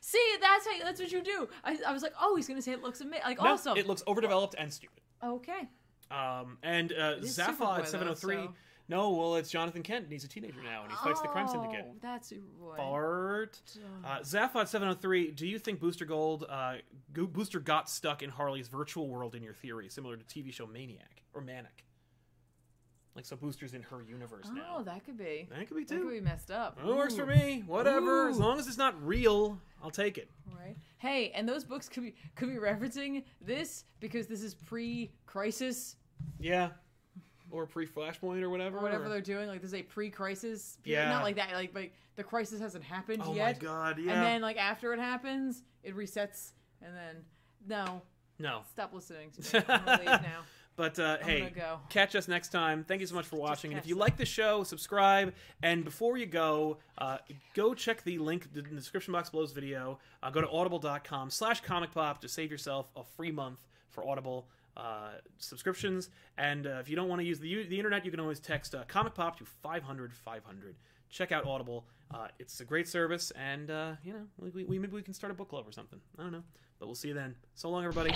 See, that's how that's what you do. I, I was like, oh, he's gonna say it looks amazing, like No, awesome. It looks overdeveloped and stupid. okay. Um, and uh, is Zaphod Superboy, though, 703. so- No, well, it's Jonathan Kent, and he's a teenager now, and he fights the crime syndicate. Oh, That's Superboy. Fart. Uh, Zaphod 703. Do you think Booster Gold, uh, Booster got stuck in Harley's virtual world in your theory, similar to TV show Maniac or Manic? Like, so Booster's in her universe Oh, now. Oh, that could be. That could be That could too. be messed up. It works for me. Whatever. As long as it's not real, I'll take it. Right. Hey, and those books could be could be referencing this because this is pre-crisis Yeah. Or pre Flashpoint or whatever. or whatever or- they're doing. Like this is a pre-crisis. period. Yeah. Not like that. Like like the crisis hasn't happened Oh yet. Oh my god, yeah. And then like after it happens, it resets. And then no, no. stop listening to me. I'm gonna leave now. But uh, hey, go. catch us next time. Thank you so much for watching. And if you them. like the show, subscribe. And before you go, uh, go check the link in the description box below this video. Uh, go to audible.com slash comic pop to save yourself a free month for Audible uh, subscriptions. And uh, if you don't want to use the, the internet, you can always text uh, comic pop to 500 500 check out Audible. Uh, it's a great service, and uh, you know, we, we, maybe we can start a book club or something. I don't know, but we'll see you then. So long, everybody.